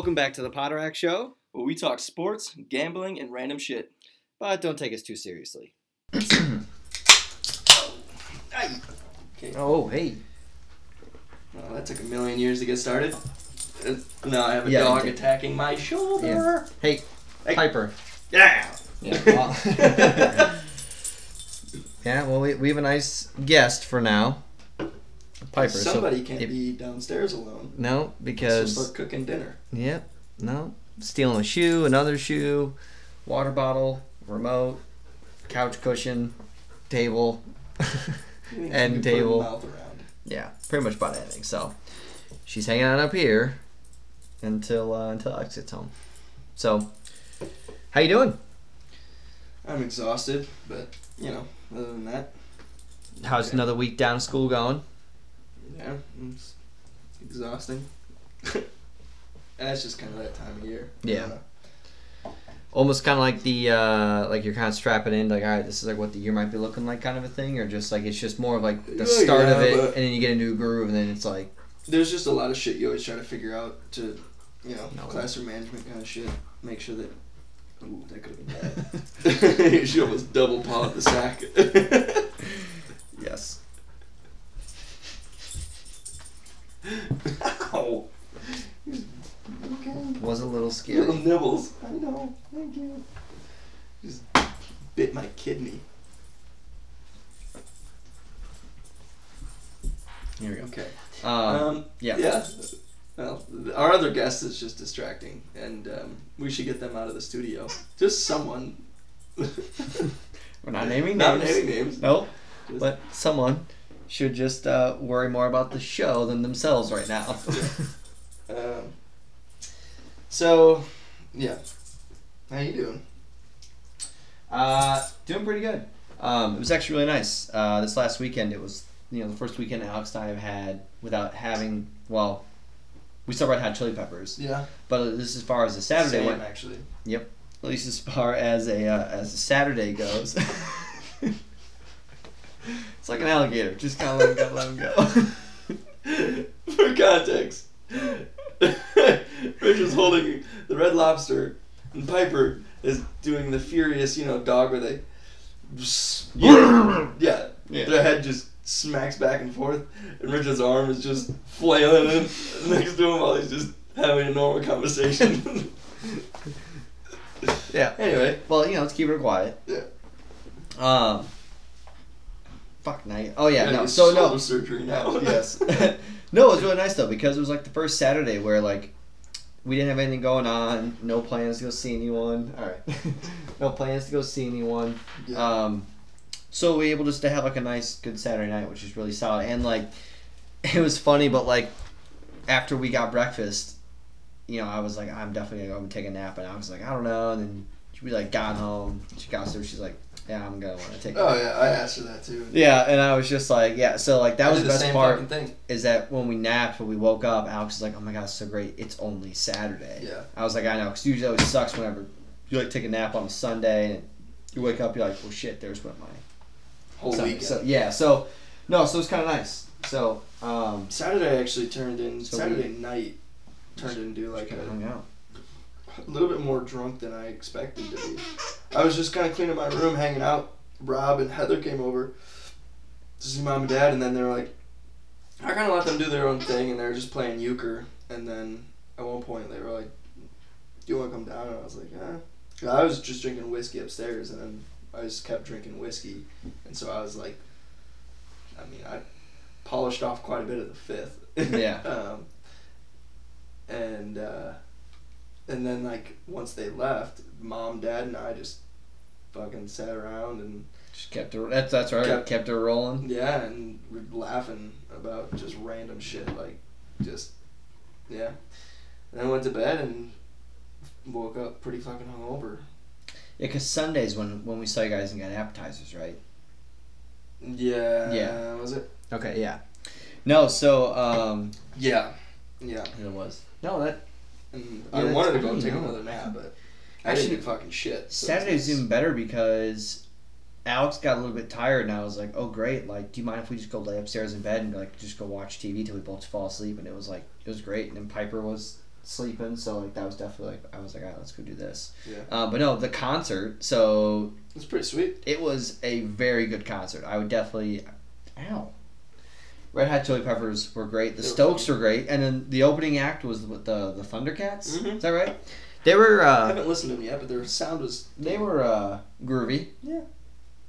Welcome back to the Potterack Show, where we talk sports, gambling, and random shit. but don't take us too seriously. Okay. Oh, hey. Well, that took a million years to get started. Uh, Now I have a Yeah, dog it did. attacking my shoulder. Hey, Hey. Piper. Yeah. Yeah. well- yeah, well, we, we have a nice guest for now. Piper. so- Somebody can't if- be downstairs alone. No, So because. start cooking dinner. Yep. No. Stealing a shoe, another shoe, water bottle, remote, couch cushion, table. And you can put her table. Yeah, pretty much about anything. So she's hanging out up here until uh, until Alex gets home. So, how you doing? I'm exhausted, but you know, other than that, How's Okay. another week down at school going? Yeah, it's exhausting. That's just kind of that time of year. Yeah. Uh, Almost kind of like the uh, like you're kind of strapping in, like all right, this is like what the year might be looking like, kind of a thing, or just like it's just more of like the Yeah, start of it, and then you get into a groove, and then it's like there's just a lot of shit you always try to figure out to, you know, No. classroom management kind of shit. Make sure that. Ooh, that could have been bad. she almost double pawed the sack. yes, Ow. Okay. was a little Little nibbles. I know. Thank you. Just bit my kidney. Here we go. Okay. Um, Um, yeah. Yeah. Well, our other guest is just distracting, and um, we should get them out of the studio. Just someone. we're not naming Not names. naming names. Nope. Just- But someone should just uh, worry more about the show than themselves right now. Um, so, yeah. How you doing? Uh, doing pretty good. Um, it was actually really nice. Uh, this last weekend, it was you know the first weekend Alex and I have had without having well, we still had Chili Peppers, Yeah. but this as far as the Saturday Same, went, actually. Yep. At least as far as a uh, as a Saturday goes. it's like an alligator, just kind of let him go, let him go. For context, Rich is holding the red lobster, and Piper is doing the furious, you know, dog where they, yeah, yeah, Yeah. their head just smacks back and forth, and Richard's arm is just flailing in next to him while he's just having a normal conversation. yeah. anyway, Well, you know, let's keep her quiet. Yeah. Um. Fuck night. Oh yeah, gotta no. So no. surgery now. yes. no, it was really nice though because it was like the first Saturday where like we didn't have anything going on, no plans to go see anyone. All right, no plans to go see anyone. Yeah. Um, so we were able just to have like a nice, good Saturday night, which is really solid. And like, it was funny, but like after we got breakfast, you know, I was like, I'm definitely gonna go and take a nap, and I was like, I don't know. And then we like got home. She got there. She's like, Yeah, I'm gonna want to take. oh yeah, I asked her that too. Yeah, and I was just like, yeah. So like that I was the best part thing. is that when we napped, when we woke up, Alex was like, "Oh my god, it's so great! It's only Saturday." Yeah. I was like, "I know," because usually it always sucks whenever you like take a nap on a Sunday and you wake up, you're like, "Oh shit, there's what my Whole Sunday." weekend. So yeah, so no, so it's kind of nice. So um, Saturday actually turned in. So Saturday night turned into like a, hung out. A little bit more drunk than I expected to be. I was just kind of cleaning my room, hanging out. Rob and Heather came over to see mom and dad, and then they were like, I kind of let them do their own thing, and they were just playing euchre. And then at one point they were like, "Do you want to come down?" And I was like, "Yeah." I was just drinking whiskey upstairs, and then I just kept drinking whiskey, and so I was like, I mean, I polished off quite a bit of the fifth. Yeah. um, and uh, and then like once they left, mom, dad, and I just fucking sat around and Just kept her. That's that's right. Kept- Kept, it rolling. yeah, and we're laughing about just random shit like just yeah. And then I went to bed and woke up pretty fucking hungover. Yeah, because Sundays when when we saw you guys and got appetizers, right? Yeah. Yeah. Was it? Okay, yeah. No, so um, Yeah. Yeah. it was. No, that And Yeah, I wanted to go good, take no. another nap, but I Actually, didn't do fucking shit. so Saturday's even better because Alex got a little bit tired, and I was like, "Oh, great! Like, do you mind if we just go lay upstairs in bed and like just go watch TV till we both fall asleep?" And it was like it was great. And then Piper was sleeping, so like that was definitely like I was like, all right, let's go do this. Yeah. Uh, but no, the concert. So It's pretty sweet. it was a very good concert. I would definitely, I ow. Red Hot Chili Peppers were great. The They were Strokes were great, and then the opening act was with the the Thundercats. Mhm. Is that right? They were I uh, haven't listened to them yet, but their sound was. they were uh, groovy. Yeah.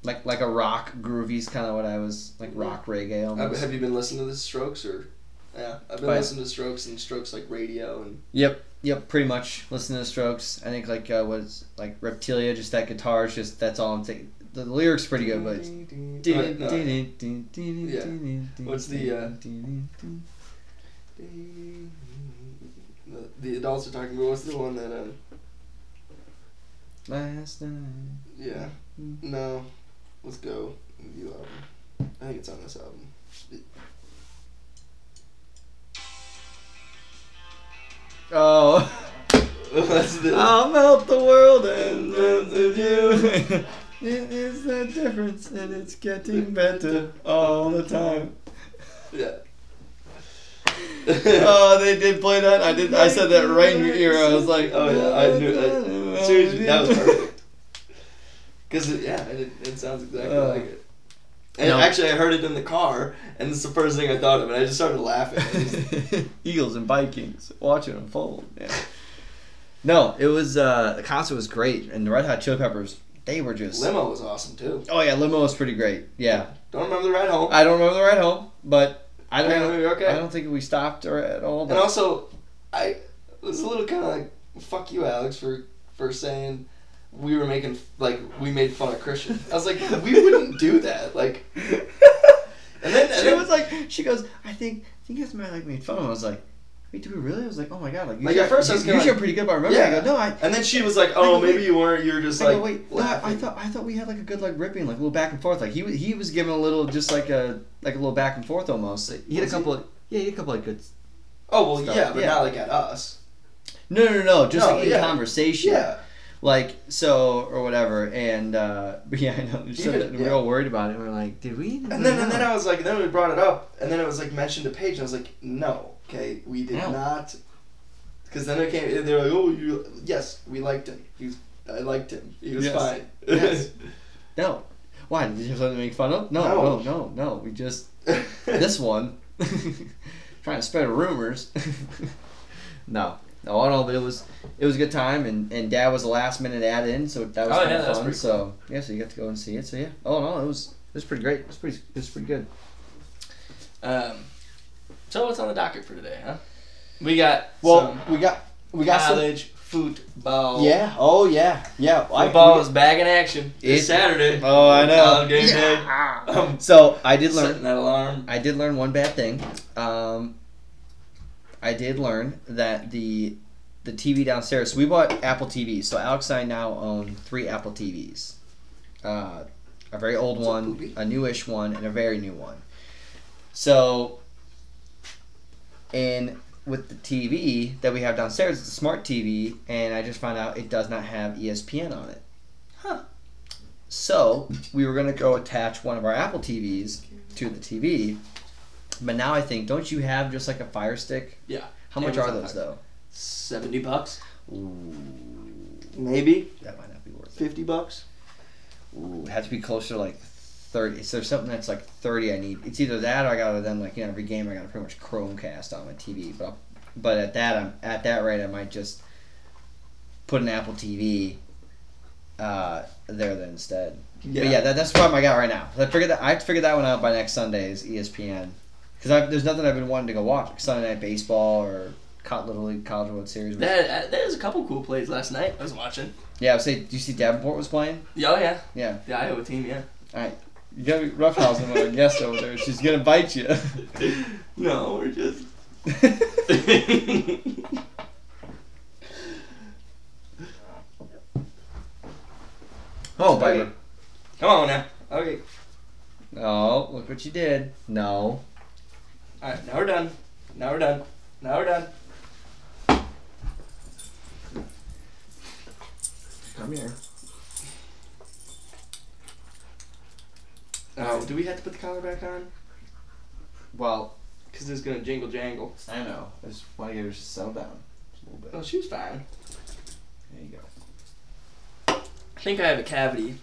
Like like a rock groovy is kind of what I was like rock reggae Have, almost. have you been listening to the Strokes or? Yeah, I've been Right. listening to Strokes and Strokes like radio and. Yep, yep, pretty much. Listen to the Strokes. I think like uh, was like Reptilia, just that guitar is just that's all I'm thinking. The lyrics pretty good, but. Right, no. What's the, uh, The, the adults are talking about what's the one that um Last night. yeah no let's go you album I think it's on this album Oh. that's the I'll melt the world and melt with you. it is the difference, and it's getting better all the time. yeah oh, they did play that. I did. I said that right in your ear. I was like, Oh, yeah, I knew that. Seriously, that was perfect. Because it, yeah, it, it sounds exactly Uh, like it. And no. actually, I heard it in the car, and it's the first thing I thought of, and I just started laughing. Just- Eagles and Vikings. Watch it unfold. Yeah. No, it was uh, the concert was great, and the Red Hot Chili Peppers they were just. Limo was awesome too. Oh yeah, limo was pretty great. Yeah, Don't remember the ride home. I don't remember the ride home, but I don't. Yeah, okay. I don't think we stopped or at all. And also, I was a little kind of like, "Fuck you, Alex," for for saying we were making like we made fun of Christian. I was like, we wouldn't do that. Like, and then, and she then was like, she goes, I think, I think you guys might like made fun of him. I was like, wait, do we really? I was like, oh my god, like, Like, usually, at first I was you, usually like- are pretty good, but I remember. Yeah. I go, no, I. and then she was like, "Oh, go, maybe wait. you weren't. You were just I like go, wait, no, I thought I thought we had like a good like ripping, like a little back and forth. Like he he was giving a little, just like a like a little back and forth almost. He had a Was he? couple of yeah, he had a couple of good. Oh well, stuff. yeah, but Yeah. not like at us. No, no, no, just No, like in yeah. conversation. Yeah, Like so or whatever, and uh, but yeah, I know. So Even- that we were all worried about it. We are like, did we? and then and then I was like, then we brought it up, and then it was like mentioned to Paige, and I was like, no, okay, we did No. not. Because then it came, they were like, oh, you, yes, we liked him. He was, I liked him. He was Yes. fine. Yes. no. Why did you have something to make fun of? No, No. no, no, no. We just this one trying to spread rumors. no, no, I don't. But it was it was a good time, and and Dad was a last minute add in, so that was Oh, kind yeah, of fun. pretty So yeah, so you got to go and see it. So yeah, oh no, it was it was pretty great. It was pretty it was pretty good. Um, so what's on the docket for today, huh? We got Well, some we got we got some. college football. Yeah. Oh yeah. Yeah. I- Football we- is back in action. It's It- Saturday. Oh, I know. Game day. Yeah. Um, So I did learn. setting that alarm. I did learn one bad thing. Um, I did learn that the the TV downstairs. So we bought Apple TVs. So Alex and I now own three Apple TVs. Uh, a very old one, Poopy? a newish one, and a very new one. So, and with the TV that we have downstairs, it's a smart TV, and I just found out it does not have ESPN on it. Huh. So we were gonna go attach one of our Apple TVs to the TV, but now I think don't you have just like a Fire Stick? Yeah. How much are those Fire. though? Seventy bucks, Ooh, maybe that might not be worth it. fifty bucks. Ooh, it has to be closer to like thirty. So there's something that's like thirty. I need. It's either that or I gotta then like you know every game I gotta pretty much Chromecast on my TV. But but at that I'm at that rate I might just put an Apple TV uh, there then instead. But yeah, that, that's the problem I got right now. I figured that I figured that one out by next Sunday is ESPN because there's nothing I've been wanting to go watch like Sunday Night Baseball or Little League College World Series. There, there's a couple cool plays last night. I was watching. yeah, I would say. Do you see Davenport was playing? Yeah, oh yeah, Yeah. the Iowa team. Yeah. All right. You gotta be roughhousing with our guest over there. She's gonna bite you. no, we're just. oh, Okay. Piper. Come on now. Okay. Oh, look what you did. No. All right. Now we're done. Now we're done. Now we're done. Come here. Oh, do we have to put the collar back on? Well, Because it's gonna jingle jangle. I know. I just want to get her to settle down. little bit. Oh, she was fine. There you go. I think I have a cavity.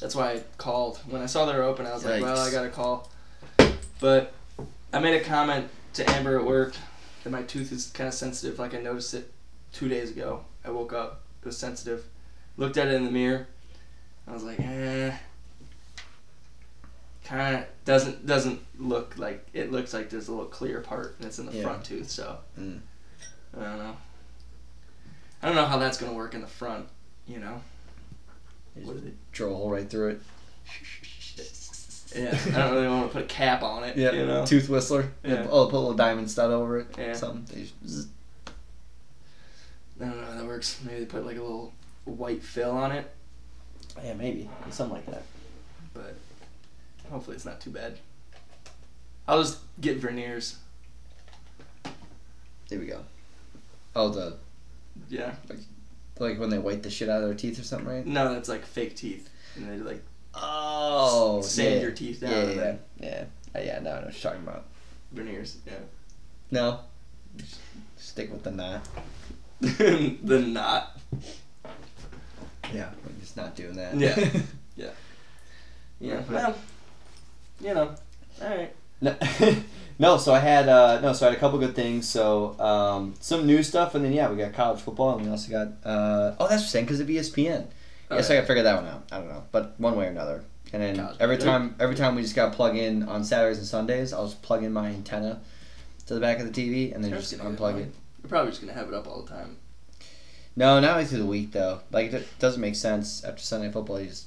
That's why I called. When I saw they were open, I was like, well, I gotta call. But I made a comment to Amber at work that my tooth is kind of sensitive. Like I noticed it two days ago. I woke up, it was sensitive. Looked at it in the mirror. I was like, eh. Kind of doesn't doesn't look like it looks like there's a little clear part and it's in the Yeah. front tooth. So Mm. I don't know. I don't know how that's gonna work in the front. You know. You What is it? Drill a hole right through it. Yeah, I don't really want to put a cap on it. Yeah, you know. tooth whistler. Yeah. Oh, put a little diamond stud over it. Yeah. Something. I don't know how that works. Maybe they put like a little white fill on it, Yeah, maybe something like that. but hopefully it's not too bad. I'll just get veneers. There we go. Oh, the Yeah. like when they white the shit out of their teeth or something, right? No, that's like fake teeth, and they like Oh, sand yeah. your teeth down Yeah, yeah, yeah. Uh, yeah, no, I know what you're talking about. veneers. Yeah. No, stick with the knot. the knot. Yeah, we're just not doing that. Yeah. yeah. Yeah. Well, you know. All right. No, no, so I had uh, no, so I had a couple good things. So um, some new stuff, and then yeah, we got college football, and we also got uh, oh, that's the same because of ESPN. Oh, Yes, I yeah. gotta figure that one out. I don't know, but one way or another. And then College every time, every time we just gotta plug in on Saturdays and Sundays, I'll just plug in my antenna to the back of the TV, and then That's just unplug it. We're probably just gonna have it up all the time. No, not only through the week though. Like it doesn't make sense after Sunday football. You just,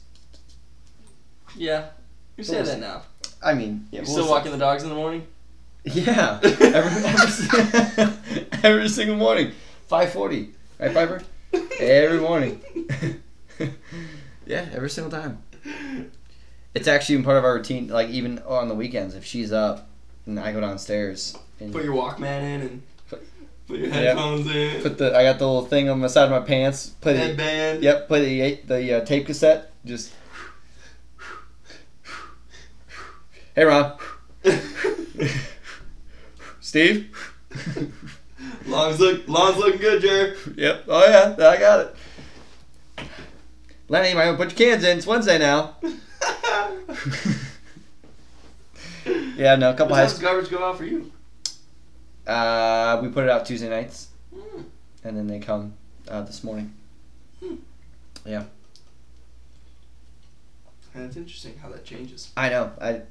Yeah. You say that now. I mean, yeah, You we'll still see. walking the dogs in the morning? Yeah, every, every, every single morning, five forty, right, Piper? Every morning. yeah, every single time. It's actually even part of our routine. Like even on the weekends, if she's up and I go downstairs and Put your Walkman in and put your headphones in. put the, I got the little thing on the side of my pants. The, headband. yep, play the the uh, tape cassette. Just. Hey Ron, Steve. Long's look, Long's looking good, Jared. Yep. Oh yeah, I got it. Lenny, you might want to put your cans in. It's Wednesday now. yeah, no, a couple high does school. garbage go out for you? Uh, we put it out Tuesday nights, Hmm. and then they come uh, this morning. Yeah. And it's interesting how that changes. I know. I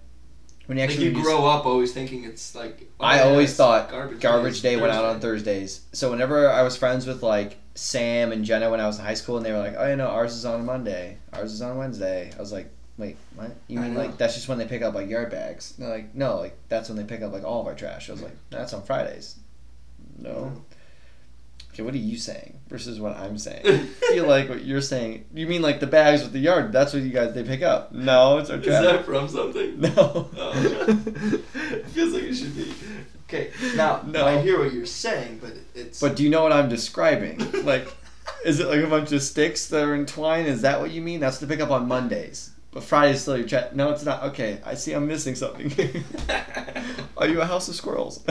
when you Like actually you use- grow up always thinking it's like. oh, I yeah, always thought garbage, garbage day went out on Thursdays. So whenever I was friends with like Sam and Jenna when I was in high school, and they were like, "Oh, you know, ours is on Monday, ours is on Wednesday," I was like, "Wait, what? You mean like that's just when they pick up like yard bags?" And they're like, "No, like that's when they pick up like all of our trash." I was like, "That's on Fridays." No. Okay, what are you saying versus what I'm saying? I feel like what you're saying. You mean like the bags with the yard? That's what you guys they pick up. No, it's our Is that from something? no. Oh. it feels like it should be. Okay, now No. I hear what you're saying, but it's. But do you know what I'm describing? Like, is it like a bunch of sticks that are entwined? Is that what you mean? That's to pick up on Mondays. But Friday's still your chat. No, it's not. Okay, I see I'm missing something. are you a house of squirrels?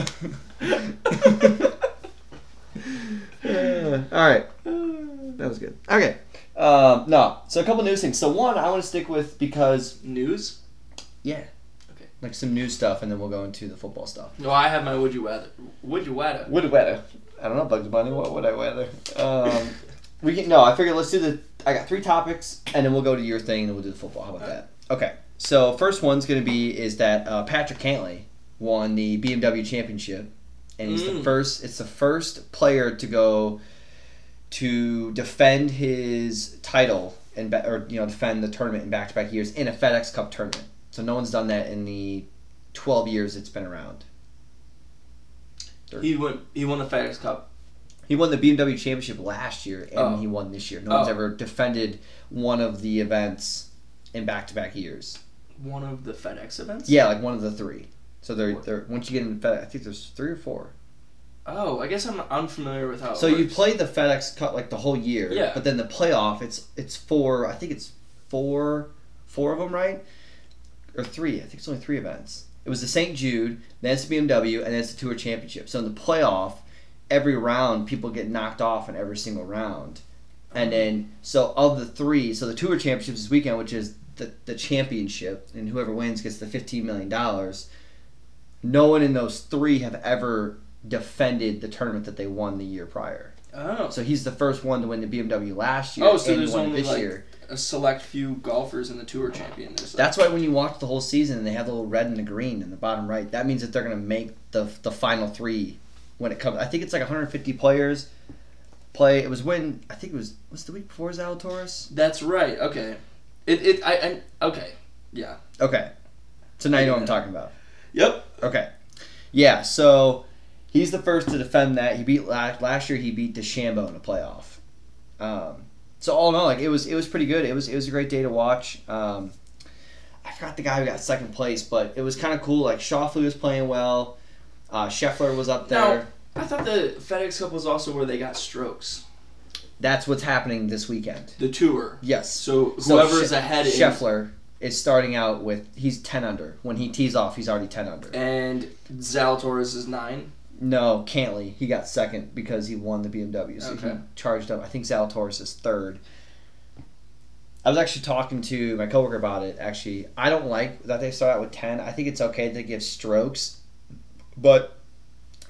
Uh, all right. That was good. Okay. Um, no. So a couple news things. So one, I want to stick with because News? yeah. Okay. Like some new stuff, and then we'll go into the football stuff. No, I have my would you rather. Would you rather? Would you weather. I don't know, Bugs Bunny. What would I weather? Um, we can no. I figured let's do the. I got three topics, and then we'll go to your thing, and then we'll do the football. How about that? Okay. So first one's gonna be is that uh, Patrick Cantlay won the BMW Championship, and he's the Mm. first. It's the first player to go to defend his title and ba- or you know defend the tournament in back to back years in a FedEx Cup tournament. So no one's done that in the twelve years it's been around. He won. He won the FedEx Cup. He won the BMW Championship last year, and Oh. he won this year. No one's Oh. ever defended one of the events in back-to-back years. One of the FedEx events. Yeah, like one of the three. So they're, they're once you get in FedEx, I think there's three or four. Oh, I guess I'm unfamiliar with how. It So you play the FedEx Cup like the whole year, Yeah. but then the playoff, it's it's four. I think it's four, four of them, right? Or three? I think it's only three events. It was the St. Jude, then it's the BMW, and then it's the Tour Championship. So in the playoff, every round people get knocked off in every single round. And then so of the three, so the tour championships this weekend, which is the, the championship, and whoever wins gets the fifteen million dollars. No one in those three have ever defended the tournament that they won the year prior. Oh. So he's the first one to win the BMW last year. Oh, so and there's only, this like, year. A select few golfers in the tour champion. Like- That's why when you watch the whole season and they have the little red and the green in the bottom right, that means that they're gonna make the the final three when it comes. I think it's like 150 players play. It was when I think it was was the week before Zalatoris. That's right. Okay. It it I, I okay. Yeah. Okay, so now you know what I'm talking about. Yep. Okay, yeah. So he's the first to defend that. He beat last last year. He beat DeChambeau in the playoff. Um, so all in all, like it was it was pretty good. It was it was a great day to watch. Um, I forgot the guy who got second place, but it was kind of cool. Like Schauffele was playing well. Uh, Scheffler was up there. Now, I thought the FedEx Cup was also where they got strokes. That's what's happening this weekend. The tour. Yes. So So is ahead in Scheffler is starting out with he's ten under. When he tees off, he's already ten under. and Zalatoris is nine. No, Cantlay. He got second because he won the BMW. So he charged up. I think Zalatoris is third. I was actually talking to my coworker about it. Actually, I don't like that they start out with ten. I think it's okay to give strokes, but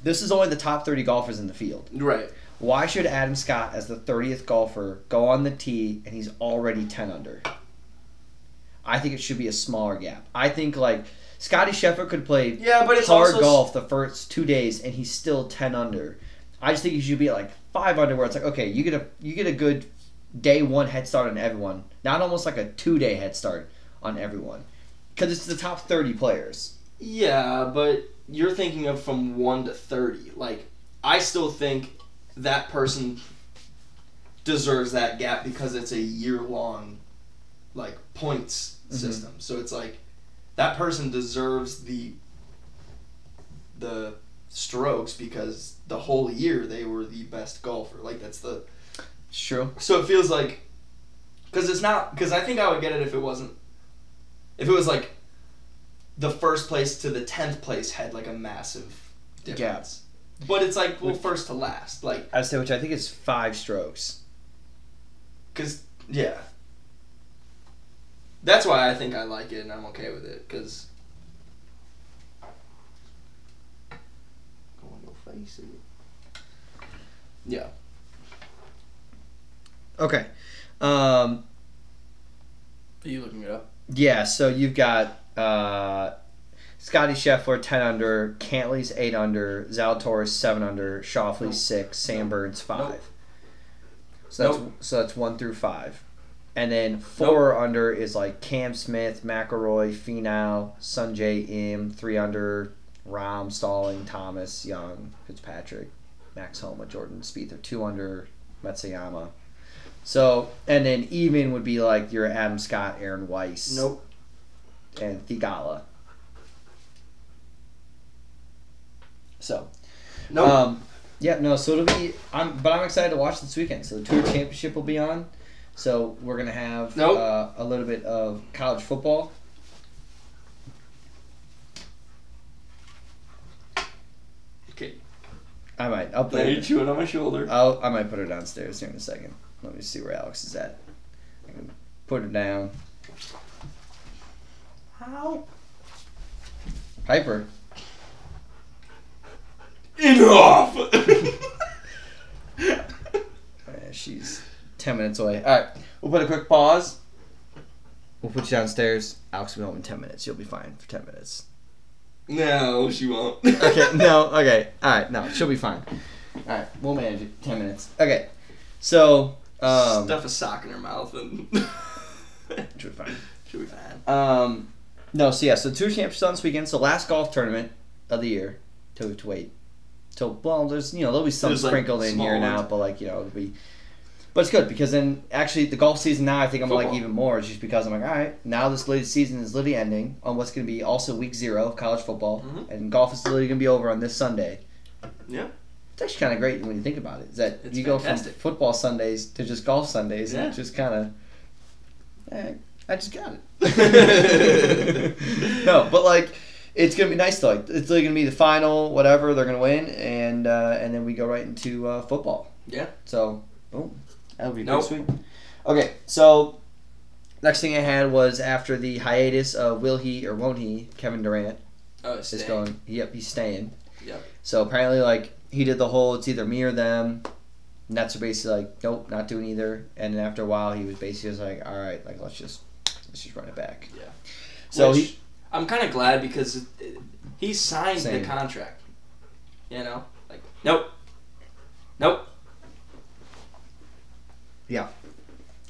this is only the top thirty golfers in the field. Right. Why should Adam Scott, as the thirtieth golfer, go on the tee and he's already ten under? I think it should be a smaller gap. I think like Scotty Scheffler could play Yeah, but it's hard also golf the first two days and he's still 10 under i just think you should be at like 5 under where it's like okay you get a you get a good day one head start on everyone not almost like a two day head start on everyone because it's the top 30 players Yeah, but you're thinking of from one to thirty. Like I still think that person deserves that gap because it's a year long like points Mhm. system. So it's like that person deserves the the strokes because the whole year they were the best golfer. Like that's the it's true so it feels like because it's not because I think I would get it if it wasn't if it was like the first place to the tenth place had like a massive difference. But it's like well first to last like i say which i think is five strokes because yeah. That's why I think I like it and I'm okay with it because. Go on your face. Yeah. okay um Are you looking it up? yeah so you've got uh Scotty Scheffler 10 under, Cantlay's 8 under, Zalatoris 7 under, Schauffele Nope. 6, Sam Burns 5. Nope. So that's Nope. so that's 1 through 5. And then 4 under is like Cam Smith, McIlroy, Finau, Sungjae Im, 3 under, Rahm, Stalling, Thomas, Young, Fitzpatrick, Max Homa, Jordan Spieth 2 under, Matsuyama. So, and then even would be like your Adam Scott, Aaron Wise, Nope. and Theegala. So, Nope. um, yeah, no. So it'll be. I'm, but I'm excited to watch this weekend. So the tour championship will be on. So we're gonna have Nope. uh, a little bit of college football. okay. I might. I'll put Now you're it. chewing on my shoulder. I'll, I might put her downstairs here in a second. Let me see where Alex is at. I can put her down. How? Piper. Enough. Yeah, she's ten minutes away. All right, we'll put a quick pause. We'll put you downstairs. Alex will be home in ten minutes. You'll be fine for ten minutes. no, she won't. Okay, no, okay. Alright, no, she'll be fine. Alright, we'll manage it. Ten minutes. Okay. So, um Stuff a sock in her mouth and she'll be fine. she'll be fine. Um no, so yeah, so two championships on this weekend. So last golf tournament of the year. To to wait. So, well, there's you know, there'll be some There's, like, sprinkled in here out, but like, you know, it'll be but it's good because then actually the golf season now I think I'm gonna like even more just because I'm like, all right, now this latest season is literally ending on what's gonna be also week zero of college football. Mhm. And golf is literally gonna be over on this Sunday. Yeah. It's actually kind of great when you think about it. Is that It's you go fantastic. from football Sundays to just golf Sundays, and Yeah. it just kind of, eh, I just got it. no, but like, it's gonna be nice though. Like, it's gonna be the final, whatever they're gonna win, and uh, and then we go right into uh, football. Yeah. So, boom, that'll be Nope. pretty sweet. Okay, so next thing I had was after the hiatus of will he or won't he? Kevin Durant Oh, is staying. going. Yep, he's staying. Yep. So apparently, like he did the whole it's either me or them. Nets are basically like, nope, not doing either. And then after a while, he was basically just like, all right, like let's just let's just run it back. Yeah. So Which, he I'm kind of glad because he signed Same. the contract. You know, like nope, nope.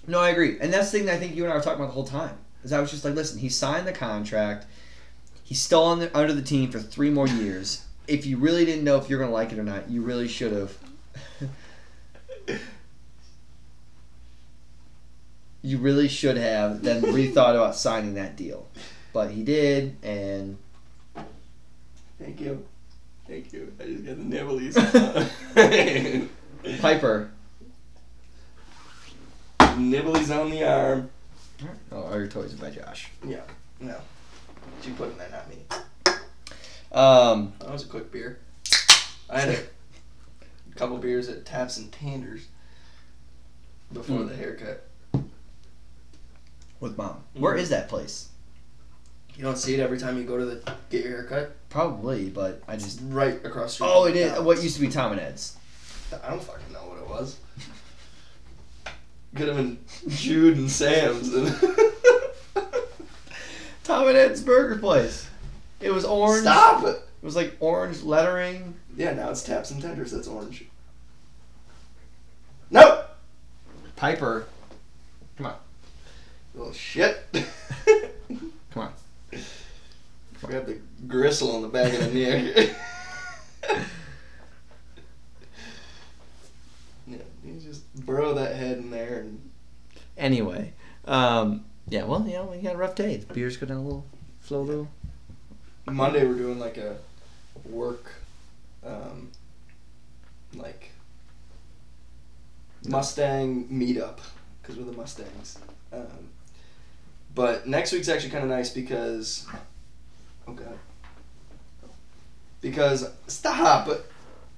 No, I agree, and that's the thing that I think you and I were talking about the whole time. Is I was just like, listen, he signed the contract. He's still on the, under the team for three more years. If you really didn't know if you're gonna like it or not, you really should have. you really should have then rethought about signing that deal, but he did, and Thank you, thank you. I just got the nibblies. Piper. Nibblies on the arm. Oh, all your toys are by Josh. Yeah. No, you put in there, not me. Um, That was a quick beer. I had a couple beers at Taps and Tenders before Mm. the haircut. with mom. Where Mhm. is that place? You don't see it every time you go to the get your haircut. Probably, but I It's just. right across the street. Oh, from it is. McDonald's. What used to be Tom and Ed's. I don't fucking know what it was. Could have been Jude and Sam's. Tom and Ed's Burger Place. It was orange. Stop it. It was like orange lettering. Yeah, now it's Taps and Tenders. That's orange. Nope. Piper. Come on. Little shit. Come on. Grab the gristle on the back of the neck. yeah, you just burrow that head in there and Anyway, um, yeah. Well, you know, we got a rough day. The beers go down a little, flow a little. Monday we're doing like a work, um, like Mustang meetup because we're the Mustangs. Um, but next week's actually kind of nice because, oh god, because stop.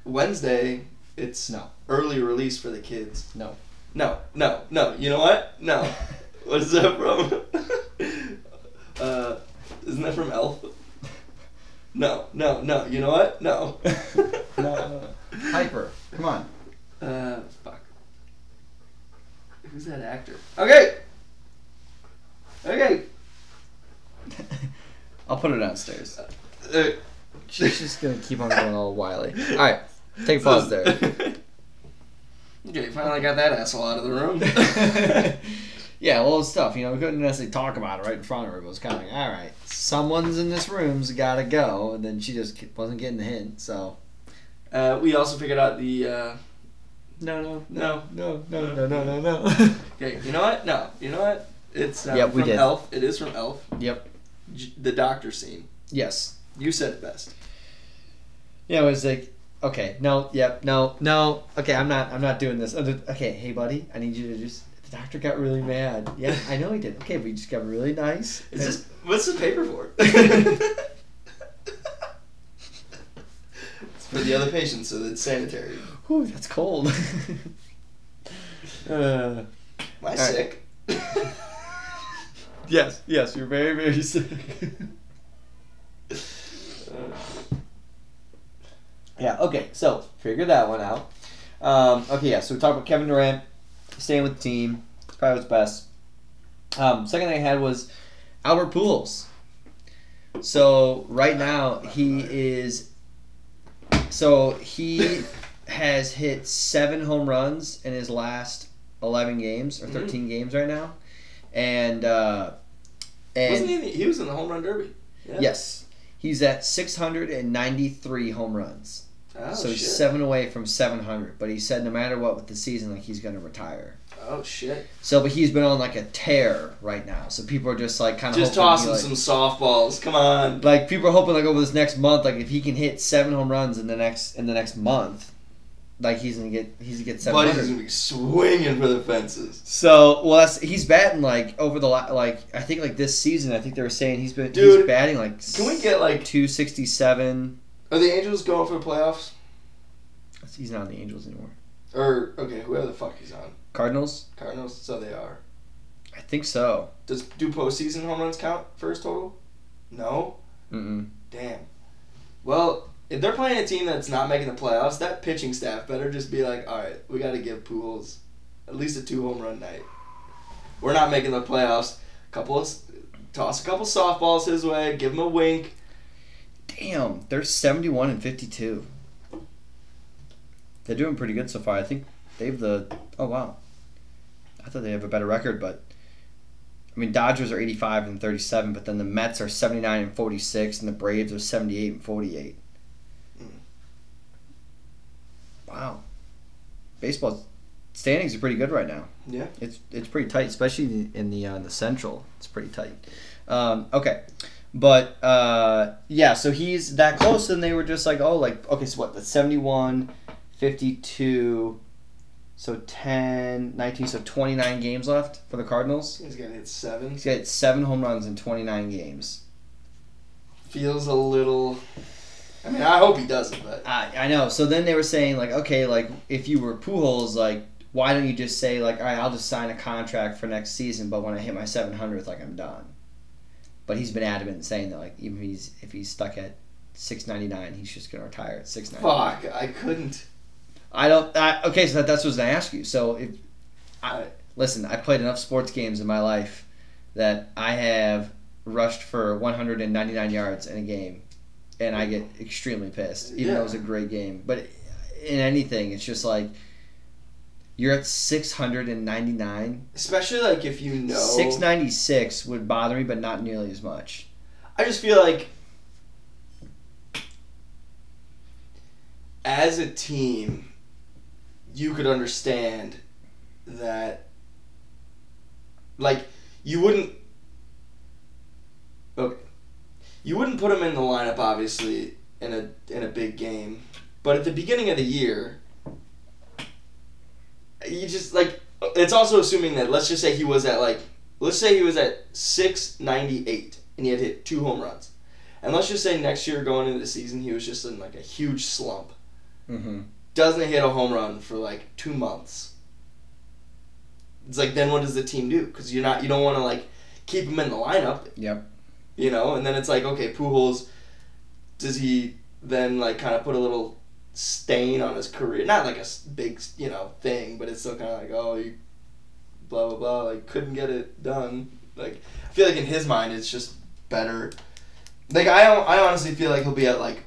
Wednesday it's No. Early release for the kids. No. No, no, no. You know what? No. what is that from? uh, isn't that from Elf? No, no, no. You know what? No. no, Piper. Come on. Uh, fuck. Who's that actor? Okay. Okay. I'll put it downstairs. Uh, She's just gonna keep on going all wily. All right, take a pause there. Okay, finally got that asshole out of the room. yeah, well, it's tough. You know, we couldn't necessarily talk about it right in front of her. But it was kind of like, all right, someone's in this room's got to go, and then she just wasn't getting the hint. So Uh, we also figured out the. Uh, no, no, no. no, no, no, no, no, no. Okay, you know what? No, you know what? It's uh, Yep, we from did. Elf. It is from Elf. yep. J- the doctor scene. Yes. You said it best. Yeah, it was like, okay, no, yep, no, no. Okay, I'm not, I'm not doing this. Okay, hey, buddy, I need you to just. The doctor got really mad. Yeah, I know he did. Okay, but he just got really nice. Is this what's the paper for? it's for the other patients, so it's sanitary. Ooh, that's cold. uh, Am I right. sick? yes, yes, you're very, very sick. yeah. Okay. So figure that one out. Um, okay. Yeah. So we talked about Kevin Durant staying with the team. Probably what's best. Um, second thing I had was Albert Pujols. So right now he is. So he has hit seven home runs in his last eleven games or Mhm. 13 games right now, and uh, and Wasn't he? In the, he was in the home run derby. Yeah. yes, he's at 693 home runs. Oh so he's shit. seven away from 700. But he said no matter what with the season, like he's gonna retire. Oh shit. So, but he's been on like a tear right now. So people are just like kind of Just tossing some softballs. Come on. like people are hoping like over this next month, like if he can hit seven home runs in the next in the next month, like he's gonna get he's gonna get Buddy's 700. gonna be swinging for the fences. So well, that's, he's batting like over the like I think like this season. I think they were saying he's been Dude, he's batting like Can we get like? two sixty seven. Are the Angels going for the playoffs? He's not on the Angels anymore. Or okay, whoever the fuck he's on. Cardinals. Cardinals. So they are. I think so. Does do postseason home runs count his total? No. Mm-mm. Damn. Well, if they're playing a team that's not making the playoffs, that pitching staff better just be like, all right, we got to give Pujols at least a two home run night. We're not making the playoffs. Couple of toss a couple softballs his way, give him a wink. Damn, they're seventy one and fifty two. They're doing pretty good so far. I think they've the oh wow. I thought they have a better record, but I mean Dodgers are eighty five and thirty seven, but then the Mets are seventy nine and forty six, and the Braves are seventy eight and forty eight. Mm. Wow, baseball standings are pretty good right now. Yeah. It's it's pretty tight, especially in the uh, the Central. It's pretty tight. Um, okay, but uh, yeah, so he's that close, and they were just like, oh, like okay, so what? The 71, 52, so 10, 19, so twenty nine games left for the Cardinals. He's gonna hit seven. He's got seven home runs in twenty nine games. Feels a little. I mean, I hope he doesn't, but I I know. So then they were saying like, okay, like if you were Pujols, like why don't you just say like, all right, I'll just sign a contract for next season, but when I hit my seven hundredth, like I'm done. But he's been adamant in saying that like even if he's if he's stuck at six ninety nine, he's just gonna retire at six ninety nine. fuck, I couldn't. I don't. I, okay, so that, that's what I was gonna ask you. So if I listen, I played enough sports games in my life that I have rushed for 199 yards in a game, and I get extremely pissed, even though Yeah. it was a great game. But in anything, it's just like you're at 699. Especially like if you know. 696 would bother me, but not nearly as much. I just feel like as a team, you could understand that like you wouldn't okay you wouldn't put him in the lineup obviously in a in a big game but at the beginning of the year you just like it's also assuming that let's just say he was at like let's say he was at 698 and he had hit two home runs and let's just say next year going into the season he was just in like a huge slump Mm-hmm. doesn't hit a home run for like two months. It's like then what does the team do? Because you're not you don't want to like keep him in the lineup. Yep. You know, and then it's like okay, Pujols, does he then like kind of put a little stain on his career? Not like a big you know thing, but it's still kind of like oh you, blah blah blah, like couldn't get it done. Like I feel like in his mind it's just better. Like I I honestly feel like he'll be at like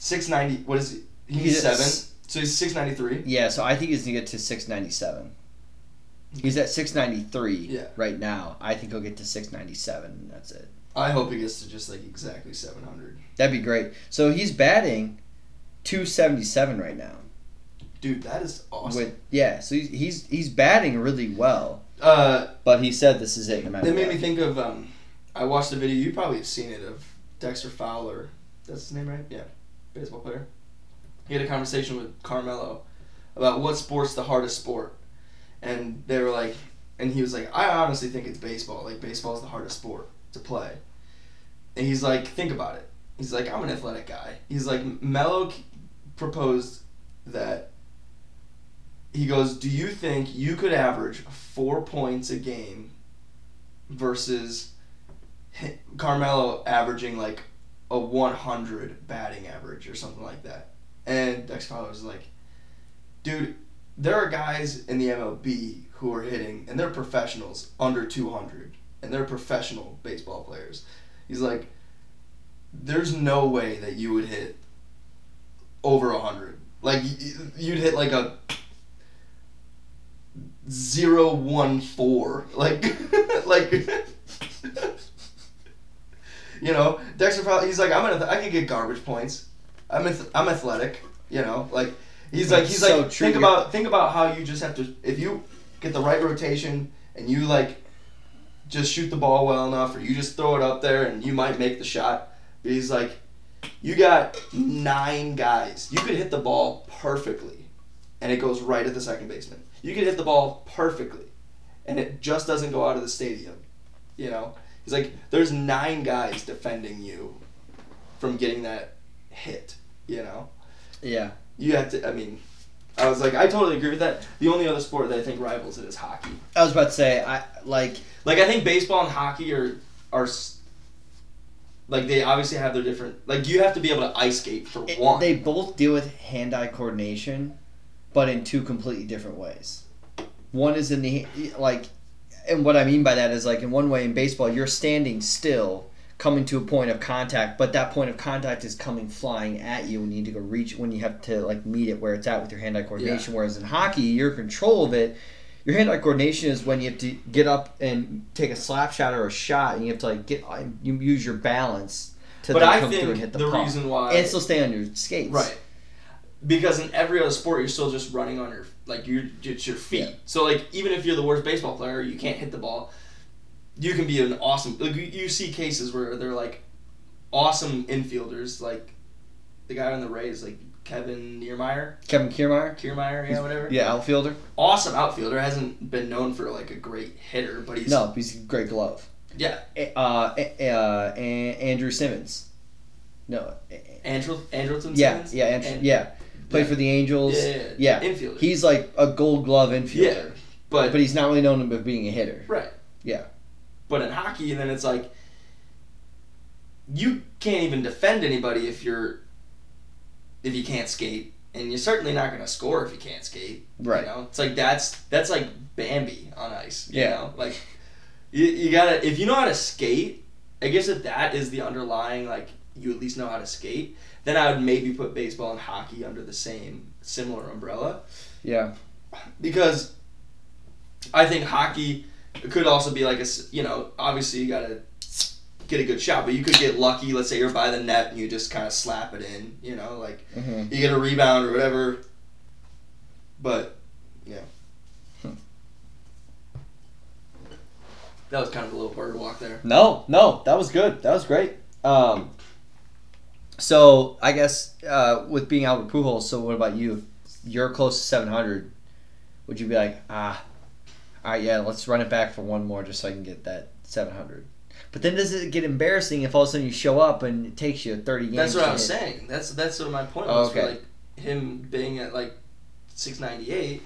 six ninety. What is he? He's, He's seven. s- So he's six ninety three. Yeah, so I think he's gonna get to 697. He's at 693 Yeah. right now. I think he'll get to 697. and That's it. I hope he gets to just like exactly seven hundred. That'd be great. So he's batting 277 right now. Dude, that is awesome. With yeah, so he's he's, he's batting really well. Uh, But he said this is it no matter that made me think of. Um, I watched a video. You probably have seen it of Dexter Fowler. That's his name, right? Yeah, baseball player. He had a conversation with Carmelo about what sport's the hardest sport, and they were like, and he was like, I honestly think it's baseball. Like baseball's the hardest sport to play. And he's like, think about it. He's like, I'm an athletic guy. He's like, Melo proposed that. He goes, Do you think you could average four points a game versus Carmelo averaging like a 100 batting average or something like that? And Dex Fowler was like, Dude, there are guys in the MLB who are hitting, and they're professionals under 200, and they're professional baseball players. He's like, there's no way that you would hit over 100. Like, you'd hit like a zero one four. Like, like, you know, Dexter Fowler, he's like, I'm an, I can get garbage points. I'm, ath- I'm athletic, you know, like, he's like, he's So like, true. think about, think about how you just have to, if you get the right rotation and you like, just shoot the ball well enough, or you just throw it up there and you might make the shot. But he's like, you got nine guys. You could hit the ball perfectly, and it goes right at the second baseman. You could hit the ball perfectly, and it just doesn't go out of the stadium. You know, he's like, there's nine guys defending you from getting that hit. You know, Yeah. you have to. I mean, I was like, I totally agree with that. The only other sport that I think rivals it is hockey. I was about to say I like Like I think baseball and hockey are are like they obviously have their different. Like you have to be able to ice skate for it- one. they both deal with hand-eye coordination, but in two completely different ways. One is in the like, and what I mean by that is like in one way in baseball you're standing still, coming to a point of contact, but that point of contact is coming flying at you, and you need to go reach when you have to like meet it where it's at with your hand-eye coordination. Whereas in hockey, you're control of it. Your hand-eye coordination is when you have to get up and take a slap shot or a shot, and you have to like get um, you use your balance to but I come through and think hit the, the, puck. reason why and still stay on your skates. right because in every other sport you're still just running on your like your it's your feet. Yeah. So like even if you're the worst baseball player, you can't hit the ball. You can be an awesome. Like you, you see cases where they're like awesome infielders, like the guy on the Rays, like Kevin Niermeyer, Kevin Kiermaier. Kiermeyer, yeah, whatever. Yeah, outfielder. awesome outfielder. Hasn't been known for like a great hitter, but he's No, he's a great glove. yeah. Uh, uh, Andrew Simmons. No. Andrew Andrelton Yeah, Simmons? yeah, Andrew, And- yeah. Played yeah. for the Angels. Yeah, yeah, Yeah. infielder. He's like a Gold Glove infielder, Yeah, but but he's not really known for being a hitter. right. Yeah. But in hockey, then it's like you can't even defend anybody if you're if you can't skate, and you're certainly not going to score if you can't skate. Right. You know, it's like that's that's like Bambi on ice. You Yeah. know, like you, you gotta if you know how to skate. I guess if that is the underlying like you at least know how to skate, then I would maybe put baseball and hockey under the same similar umbrella Yeah. because I think hockey could also be like a you know obviously you gotta get a good shot, but you could get lucky. Let's say you're by the net and you just kind of slap it in. You know, like hmm you get a rebound or whatever. But yeah, Hmm. that was kind of a little bird walk there. No, no, that was good. That was great. Um, so I guess uh, with being Albert Pujols, so what about you? You're close to 700. Would you be like, ah, all right, yeah, let's run it back for one more just so I can get that 700? But then does it get embarrassing if all of a sudden you show up and it takes you 30 games? That's what I was hit? saying. That's that's what my point Oh, was. okay. For like him being at like six ninety eight,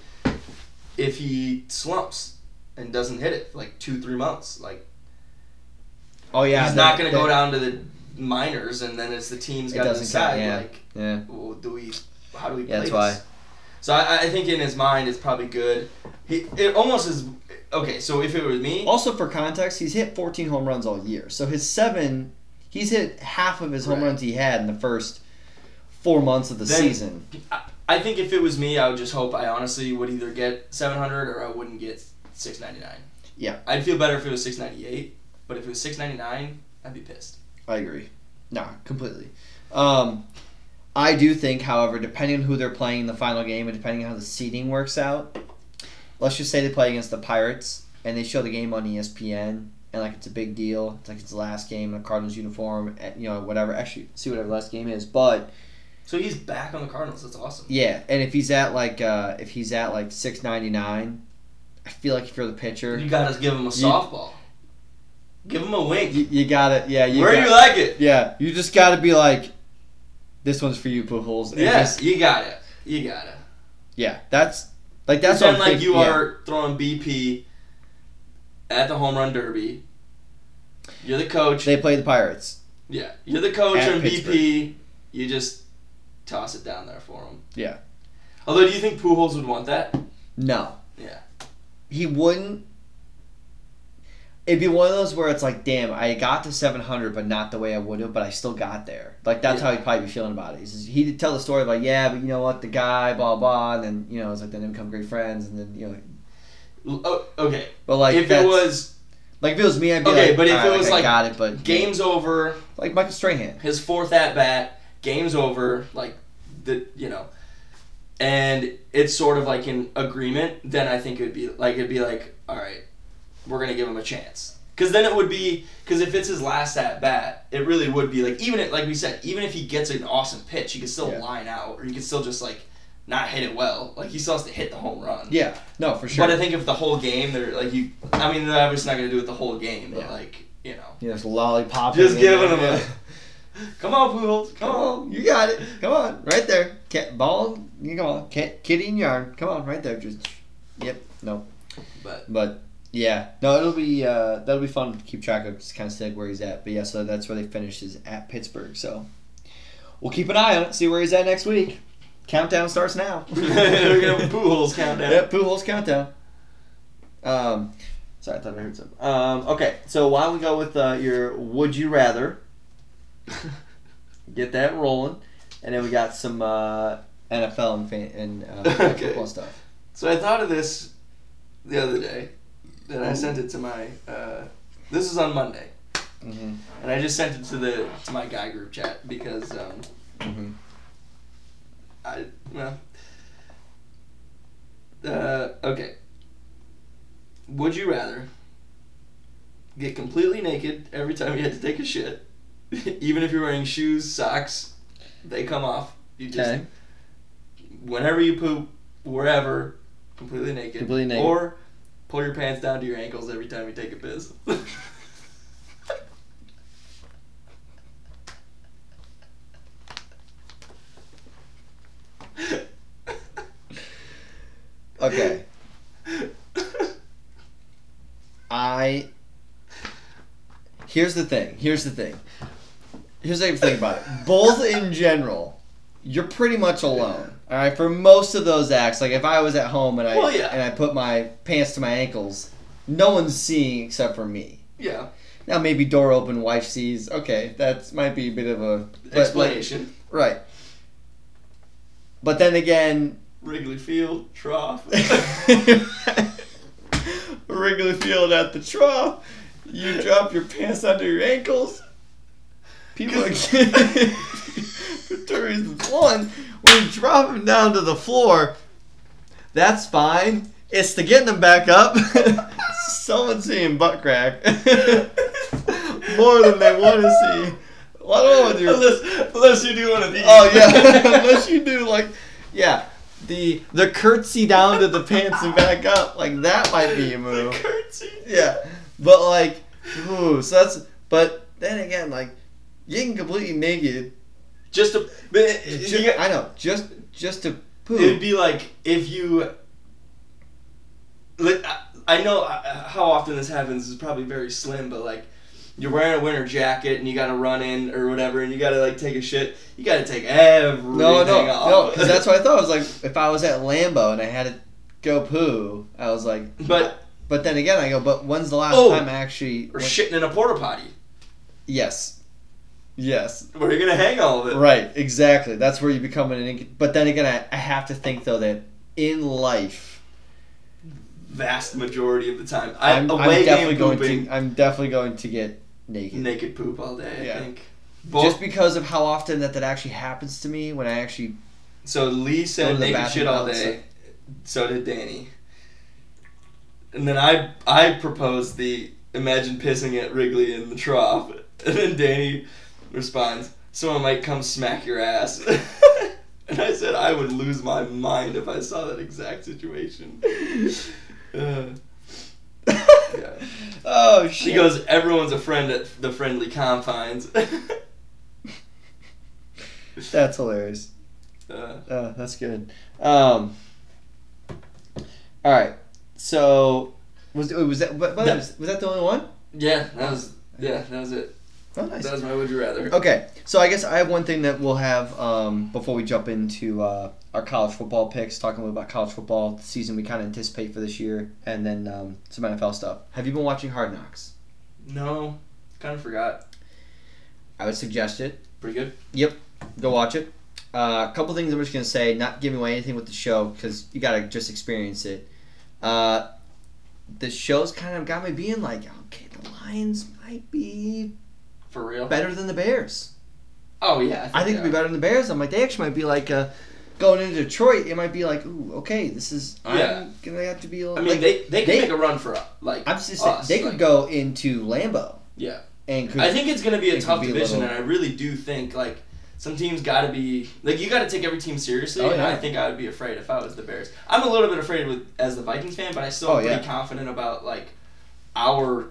if he slumps and doesn't hit it for like two three months, like Oh yeah, he's that- not going to go down to the minors, and then it's the team's got to decide yeah. like, Yeah, well, do we? How do we? Yeah, play that's this? why. So I, I think in his mind it's probably good. He it almost is okay. So if it was me, Also, for context, he's hit 14 home runs all year. So his seven, he's hit half of his home Right. runs he had in the first four months of the Then- season. I think if it was me, I would just hope I honestly would either get seven hundred or I wouldn't get six ninety nine. Yeah. I'd feel better if it was six ninety eight, but if it was six ninety nine, I'd be pissed. I agree. No, completely. Um, I do think, however, depending on who they're playing in the final game and depending on how the seeding works out, let's just say they play against the Pirates and they show the game on ESPN and like it's a big deal. It's like it's the last game in a Cardinals uniform, and, you know, whatever. Actually, see whatever the last game is, but. So he's back on the Cardinals. That's awesome. Yeah, and if he's at like uh, if he's at like six ninety nine, I feel like if you're the pitcher, You gotta give him a You- softball. Give him a wink. you, you got it. Yeah, you Where got, you like it? Yeah, you just got to be like, this one's for you, Pujols. Yes, just- you got it. You got it. yeah, that's like that's I'm like thinking, you yeah. are throwing BP at the home run derby. You're the coach. They play the Pirates. yeah, you're the coach At Pittsburgh. BP. You just toss it down there for him. Yeah. Although, do you think Pujols would want that? No. Yeah. He wouldn't. It'd be one of those where it's like, damn, I got to 700, but not the way I would have, but I still got there. Like, that's Yeah. how he'd probably be feeling about it. He's, he'd tell the story like, yeah, but you know what, the guy, blah, blah, and then, you know, it's like, then they become great friends, and then, you know, Oh, okay. but like, if it was like, if it was me, I'd be Okay, like, but if "Alright, it was I like got it, but game's over, like Michael Strahan. his fourth at bat, game's over, like the you know, and it's sort of like an agreement, then I think it would be like it'd be like, all right, we're gonna give him a chance. Because then it would be because if it's his last at bat, it really would be like even if, like we said, even if he gets an awesome pitch, he could still Yeah. line out or he could still just like not hit it well. Like he still has to hit the home run. Yeah, no, for sure. But I think if the whole game, they're like you. I mean, they're obviously not gonna do it the whole game, but Yeah. like you know, you just lollipop. just giving them a. Come on, Pujols. Come Come on. on, you got it. Come on, right there. Cat ball. You come on, cat, kitty in yard. Come on, right there. Just, yep. No, But but yeah, no, it'll be uh, that'll be fun to keep track of. Just kind of see where he's at. But yeah, so that's where they finished is at Pittsburgh. So we'll keep an eye on it. See where he's at next week. Countdown starts now. we're gonna have a Pujols countdown. Yep, Pujols countdown. Um, sorry, I thought I heard something. Um, okay, so why don't we go with uh, your would you rather? Get that rolling, and then we got some uh, NFL and, fan- and uh, Okay. football stuff. So I thought of this the other day, and I sent it to my. Uh, this is on Monday, Mm-hmm. and I just sent it to the to my guy group chat because um, Mm-hmm. I well. Uh, okay. Would you rather get completely naked every time you had to take a shit, even if you're wearing shoes, socks, they come off. You just Okay. whenever you poop, wherever, completely naked. Completely naked. Or pull your pants down to your ankles every time you take a piss. Okay, I. Here's the thing. Here's the thing. Here's the thing about it. Both in general, you're pretty much alone. All right, for most of those acts, like if I was at home and I Well, yeah. and I put my pants to my ankles, no one's seeing except for me. yeah. Now maybe door open, wife sees. Okay, that might be a bit of a but, like, Explanation. right. But then again, Wrigley Field, trough. Wrigley Field at the trough. You drop your pants under your ankles. People are two reasons. One, when you drop them down to the floor, that's fine. It's to getting them back up. Someone's seeing butt crack more than they want to see. Well, I don't know what unless, unless you do one of these. Oh yeah, unless you do like, yeah, the the curtsy down to the pants and back up, like that might be a move. the curtsy. Yeah, but like, ooh, so that's. But then again, like, getting completely naked. Just to, but it, ju- you- I know, just just to poo. It would be like if you. Like, I- know uh, how often this happens is probably very slim, but like you're wearing a winter jacket and you gotta run in or whatever, and you gotta like take a shit. You gotta take everything No, no, off. no, because that's what I thought. I was like, if I was at Lambo and I had to go poo, I was like, But but then again, I go, but when's the last Oh, time I actually? or when- shitting in a porta potty. yes, yes, Where are you gonna hang all of it? Right, exactly. That's where you become an. inc- But then again, I, I have to think though that in life, Vast majority of the time, I, I'm, away I'm game definitely going pooping, to. I'm definitely going to get naked, naked poop all day. Yeah. I think. just because of how often that that actually happens to me when I actually. So Lee said to naked shit all day. So did Danny. And then I I proposed the imagine pissing at Wrigley in the trough, and then Danny responds, "Someone might come smack your ass." and I said I would lose my mind if I saw that exact situation. Uh, yeah. Oh shit! She goes, "Everyone's a friend at the friendly confines." That's hilarious. uh, Uh, that's good. Um. All right. So was was that but That- was, was that the only one? yeah, that was yeah, that was it. Oh, nice. That was my would you rather. Okay, so I guess I have one thing that we'll have um, before we jump into uh, our college football picks, talking a little about college football the season we kind of anticipate for this year, and then um, some NFL stuff. Have you been watching Hard Knocks? No, kind of forgot. I would suggest it. Pretty good. Yep, go watch it. Uh, a couple things I'm just gonna say, not giving away anything with the show because you gotta just experience it. Uh, the show's kind of got me being like, okay, the Lions might be For real? better than the Bears. Oh yeah. I think it'd be better than the Bears. I'm like, they actually might be like, uh, going into Detroit. It might be like, ooh, okay, this is. Yeah. I'm gonna have to be a I little. I mean, like, they they could they- make a run for like. I'm just saying, us, they could go into Lambeau. Yeah. And could, I think it's gonna be a tough be a division, little- and I really do think like Some teams got to be like you got to take every team seriously, Oh, and. I think I would be afraid if I was the Bears. I'm a little bit afraid with as the Vikings fan, but I still Oh, am pretty yeah. confident about like our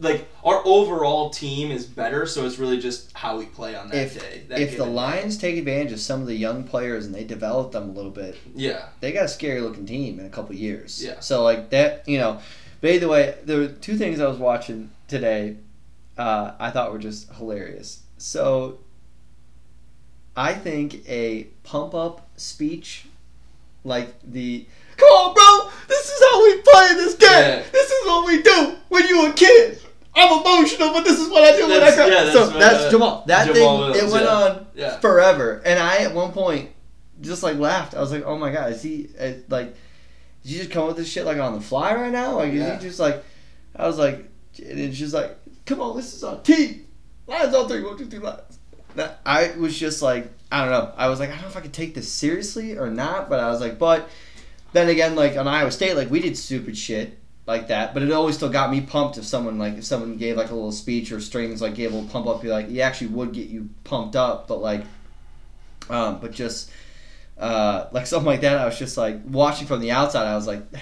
like our overall team is better. So it's really just how we play on that If day. That if the day. Lions take advantage of some of the young players and they develop them a little bit, yeah, they got a scary looking team in a couple years. Yeah. So like that, you know. But either way, there were two things I was watching today. Uh, I thought were just hilarious. So. I think a pump up speech, like the "Come on, bro, this is how we play this game. Yeah. This is what we do when you a kid." I'm emotional, but this is what I do when I That's- cry. yeah, so that's that's uh, Jamaal. That Jamaal thing, Williams, it went yeah. on yeah. forever. And I at one point just like laughed. I was like, "Oh my god, is he uh, like? Did you just come up with this shit like on the fly right now? Like, Yeah. is he just like?" I was like, and it's just like, "Come on, this is our team. Lines on three, one, two, three, lines." That- I was just like, I don't know. I was like, I don't know if I could take this seriously or not. But I was like, but then again, like on Iowa State, like we did stupid shit like that, but it always still got me pumped if someone like if someone gave like a little speech or strings like gave a little pump up, you like he actually would get you pumped up, but like, um, but just uh, like something like that, I was just like watching from the outside, I was like.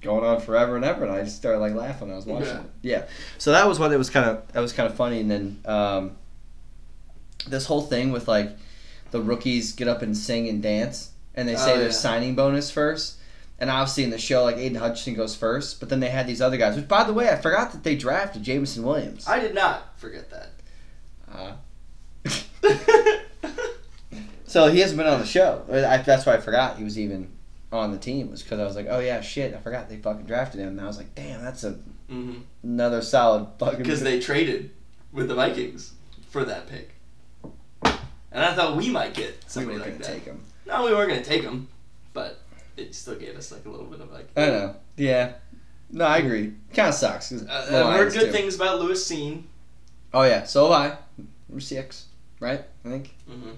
Going on forever and ever, and I just started like laughing. I was watching Yeah. it. Yeah, so that was what it was kind of that was kind of funny, and then um, this whole thing with like the rookies get up and sing and dance, and they say Oh, their yeah. signing bonus first. And obviously in the show, like Aidan Hutchinson goes first, but then they had these other guys. Which, by the way, I forgot that they drafted Jameson Williams. I did not forget that. Uh, so he hasn't been on the show. I, that's why I forgot he was even on the team. Was because I was like, oh yeah, shit, I forgot they fucking drafted him. And I was like, damn, that's a hmm another solid fucking. Because they traded with the Vikings for that pick, and I thought we might get we somebody were like that. take him. No, we weren't gonna take them, but it still gave us like a little bit of like. I know. Yeah. No, I agree. Kind of sucks. Uh, I've heard good do. things about Lewis Cine. Oh yeah, so have I. Number six, right? I think. Mm-hmm.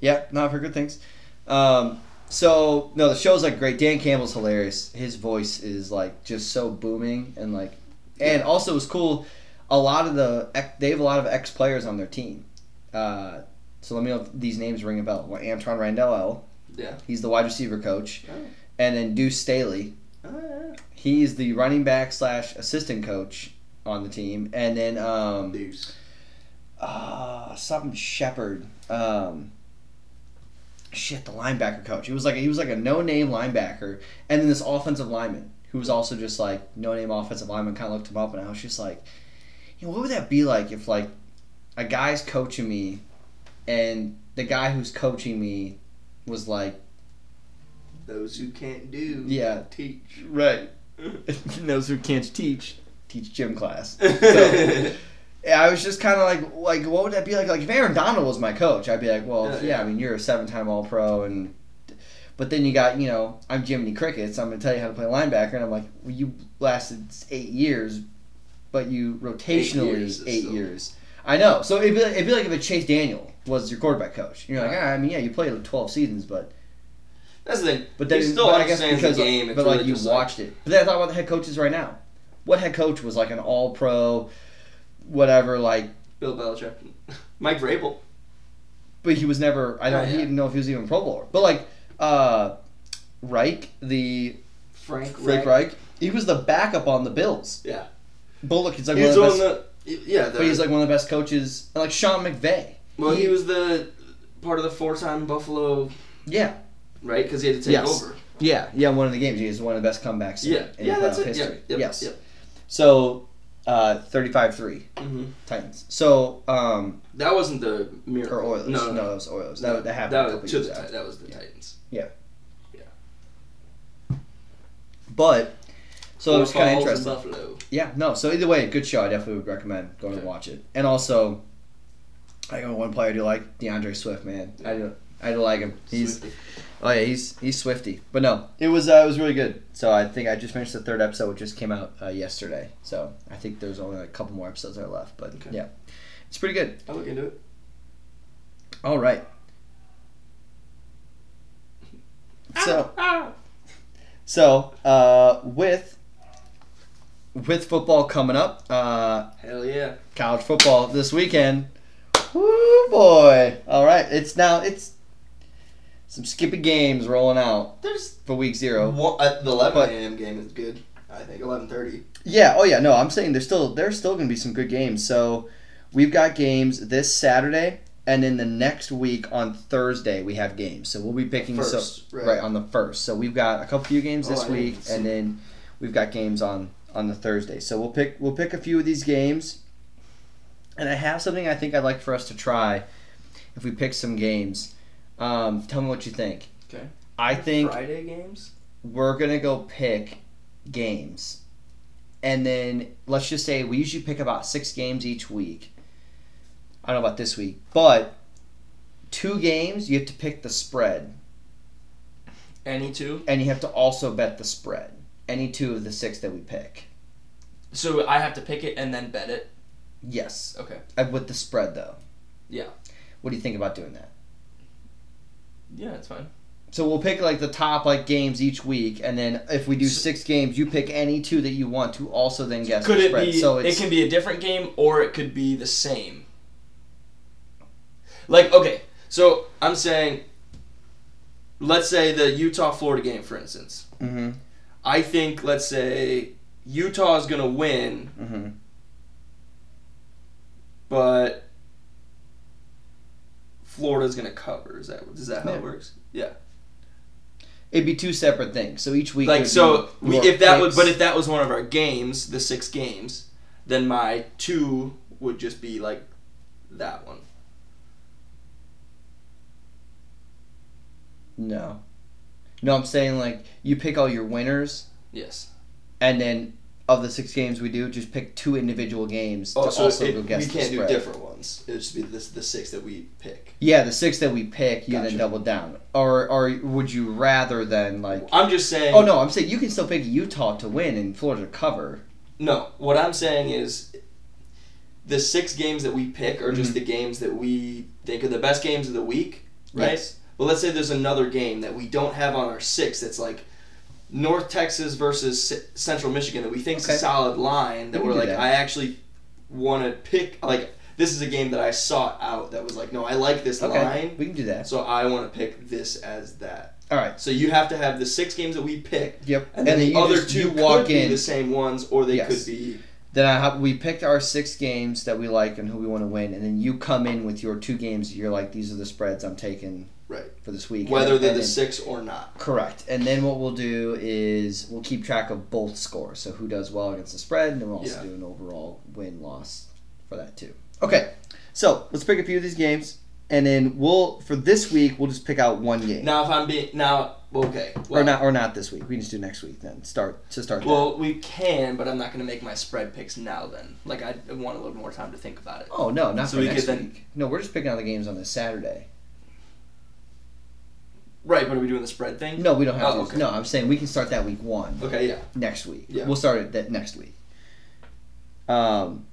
Yeah, no, I've heard good things. Um, so no, the show's like great. Dan Campbell's hilarious. His voice is like just so booming and like, and also it was cool. A lot of the they have a lot of ex players on their team. Uh, so let me know if these names ring a bell. Well, Antoine Randall, Yeah. he's the wide receiver coach, Oh. and then Deuce Staley, Oh, yeah. he's the running back slash assistant coach on the team, and then um, Deuce. uh, something Sheppard. Um, shit, the linebacker coach. He was like he was like a no name linebacker, and then this offensive lineman who was also just like no name offensive lineman. Kind of looked him up, and I was just like, you know, what would that be like if like a guy's coaching me, and the guy who's coaching me was like, Those who can't do. Yeah. Teach. right, Those who can't teach, teach gym class. So, I was just kind of like, like, what would that be like? Like, if Aaron Donald was my coach, I'd be like, well, Yeah, yeah, yeah. I mean, you're a seven-time All-Pro, and but then you got, you know, I'm Jiminy Cricket, so I'm gonna tell you how to play linebacker, and I'm like, well, you lasted eight years, but you rotationally years eight years. I know. So it'd be, like, it'd be like if a Chase Daniel was your quarterback coach. You're like, ah, I mean, yeah, you played 12 seasons, but That's the thing. but then he still but I guess because the game. But like really you watched it. But then I thought about the head coaches right now. What head coach was like an All-Pro, whatever, like. Bill Belichick, Mike Vrabel. but he was never. I don't. Oh, He didn't know if he was even Pro Bowler. But like, uh, Reich, the Frank Frank Reich, he was the backup on the Bills. Yeah. But look, he's like He one of the best. the. Yeah. The, but he's like one of the best coaches. And like Sean McVay. Well, he was the part of the four-time Buffalo, Yeah, right? Because he had to take Yes. over. yeah, yeah. One of the games. He was one of the best comebacks. Yeah. in, yeah, that's playoff it. history. Yep. Yep. yes. Yep. So, uh, thirty-five-three hmm Titans. So, um, That wasn't the miracle. or Oilers. No, No, no, that was Oilers. no. That, that happened. That was couple to years the. That was the Yeah. Titans. Yeah. Yeah. But so it was kind of interesting. Buffalo. Yeah, no. So either way, good show. I definitely would recommend going Okay. to watch it. And also, I got one player I do like, D'Andre Swift. Man, I do. I do like him. He's Swifty. oh yeah, he's he's Swifty. But no, it was uh, it was really good. So I think I just finished the third episode, which just came out uh, yesterday. So I think there's only like a couple more episodes that are left. But Okay. yeah, it's pretty good. I'll look into it. All right. So Ah. so uh, with with football coming up, uh, Hell yeah. college football this weekend. Woo boy! All right, it's now it's some skippy games rolling out There's for week zero. one, uh, the 11 But- a.m. game is good. I think 11:30. Yeah. Oh yeah. No, I'm saying there's still there's still gonna be some good games. So we've got games this Saturday, and then the next week on Thursday we have games. So we'll be picking so First, right. right. on the first. So we've got a couple few games Oh, this I didn't week, see. and then we've got games on on the Thursday. So we'll pick we'll pick a few of these games, and I have something I think I'd like for us to try. If we pick some games, um, tell me what you think. Okay. I think Friday games. we're gonna go pick games, and then let's just say we usually pick about six games each week. I don't know about this week, but two games you have to pick the spread, Any two. and you have to also bet the spread. Any two of the six that we pick. So I have to pick it and then bet it. Yes, Okay. uh, with the spread though. Yeah. What do you think about doing that? Yeah, it's fine. So we'll pick like the top like games each week, and then if we do six games, you pick any two that you want to also then guess Could the it spread. be? so it can be a different game, or it could be the same. Like okay, So I'm saying, let's say the Utah Florida game, for instance. hmm I think, let's say, Utah is going to win, hmm but Florida's going to cover. Is that is that how Yeah. it works? Yeah. It'd be two separate things. So each week, Like so, we, if that was, but if that was one of our games, the six games, then my two would just be like that one. no, no, I'm saying like you pick all your winners, Yes. and then of the six games we do, just pick two individual games Oh, to so also it, go guess the can't do different ones. It would just be this the six that we pick. Yeah, the six that we pick, you then double down, or or would you rather than like? I'm just saying. Oh no, I'm saying you can still pick Utah to win and Florida to cover. No, what I'm saying is the six games that we pick are Mm-hmm. just the games that we think are the best games of the week, right? Yes. But let's say there's another game that we don't have on our six that's like North Texas versus C- Central Michigan that we think is a solid line that We we're like that. I actually want to pick like this is a game that I sought out that was like no I like this Okay, line we can do that. so I want to pick this as that. All right. So you have to have the six games that we pick Yep. and then the other just- two walk be in. the same ones or they Yes. could be Then I have we picked our six games that we like and who we want to win, and then you come in with your two games. You're like, these are the spreads I'm taking Right. for this week. whether and, they're and the then- six or not. correct. And then what we'll do is we'll keep track of both scores. So who does well against the spread, and then we'll also Yeah. do an overall win loss for that too. Okay, so let's pick a few of these games, and then we'll for this week we'll just pick out one game. Now, if I'm being now, okay, well, or not, or not this week. We can just do next week then. Start to start. that. Well, we can, but I'm not going to make my spread picks now. Then, like, I want a little more time to think about it. Oh no, not So for we next could then- week. No, we're just picking out the games on this Saturday. Right, but are we doing the spread thing? No, we don't have Oh, to. okay. No, I'm saying we can start that week one Okay, yeah. next week. Yeah. We'll start it that next week. Um,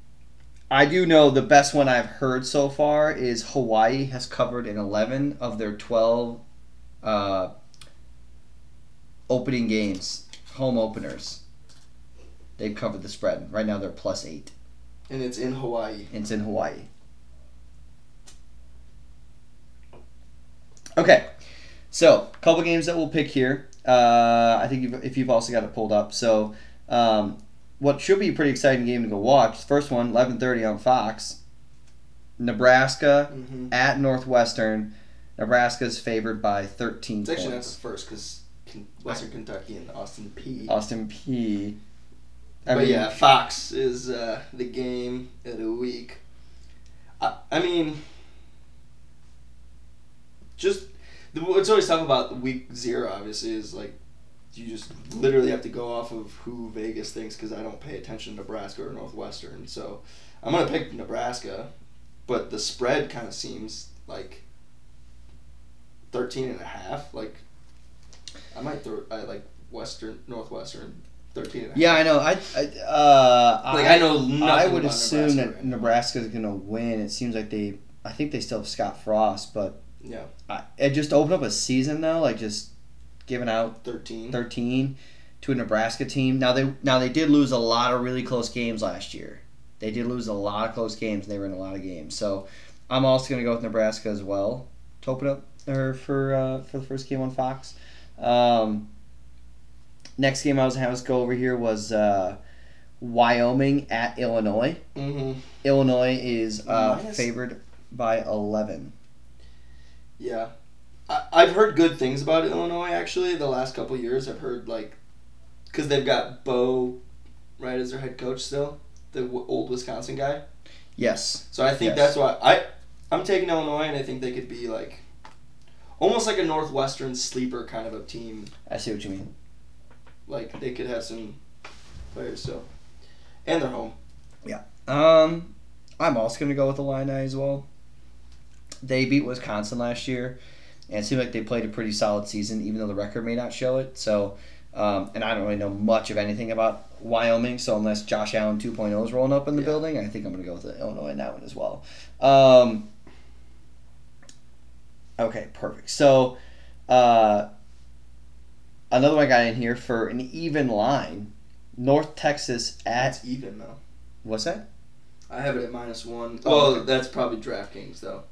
I do know the best one I've heard so far is Hawaii has covered in 11 of their 12 uh, opening games, home openers. They've covered the spread. Right now they're plus eight. And it's in Hawaii. It's in Hawaii. Okay, so a couple games that we'll pick here. Uh, I think you've, if you've also got it pulled up. So, um, what should be a pretty exciting game to go watch. First one, eleven thirty on Fox. Nebraska Mm-hmm. at Northwestern. Nebraska's favored by thirteen It's actually not the points. first because Western Kentucky and Austin Peay Austin Peay I but mean, yeah, Fox is uh, the game of the week. I, I mean, just what's always tough about week zero, obviously, is like you just literally have to go off of who Vegas thinks because I don't pay attention to Nebraska or Northwestern. So I'm gonna pick Nebraska, but the spread kind of seems like 13 and a half. Like I might throw I like Western Northwestern 13 and a half. Yeah, I know. I, I uh, Like I, know nothing I would assume Nebraska that right now. Nebraska's gonna win. It seems like they. I think they still have Scott Frost, but Yeah, I, it just opened up a season though, like just giving out 13. thirteen to a Nebraska team. Now they now they did lose a lot of really close games last year. They did lose a lot of close games. and They were in a lot of games. So I'm also gonna go with Nebraska as well to open up or for uh, for the first game on Fox. Um, next game I was having us go over here was uh, Wyoming at Illinois. Mm-hmm. Illinois is uh, favored by 11. Yeah. I, I've heard good things about Illinois, actually, the last couple years. I've heard, like, because they've got Bo, right, as their head coach still, the w- old Wisconsin guy. Yes. So I think Yes. that's why I, I'm taking Illinois, and I think they could be, like, almost like a Northwestern sleeper kind of a team. I see what you mean. Like, they could have some players, so. And they're home. Yeah. Um, I'm also going to go with Illini as well. They beat Wisconsin last year, and it seemed like they played a pretty solid season, even though the record may not show it. So, um, and I don't really know much of anything about Wyoming, so unless Josh Allen 2.0 is rolling up in the Yeah. building, I think I'm going to go with Illinois in that one as well. Um, okay, perfect. So, uh, another one I got in here for an even line North Texas at. That's even, though. What's that? I have it at minus one. Oh, well, okay. that's probably DraftKings though.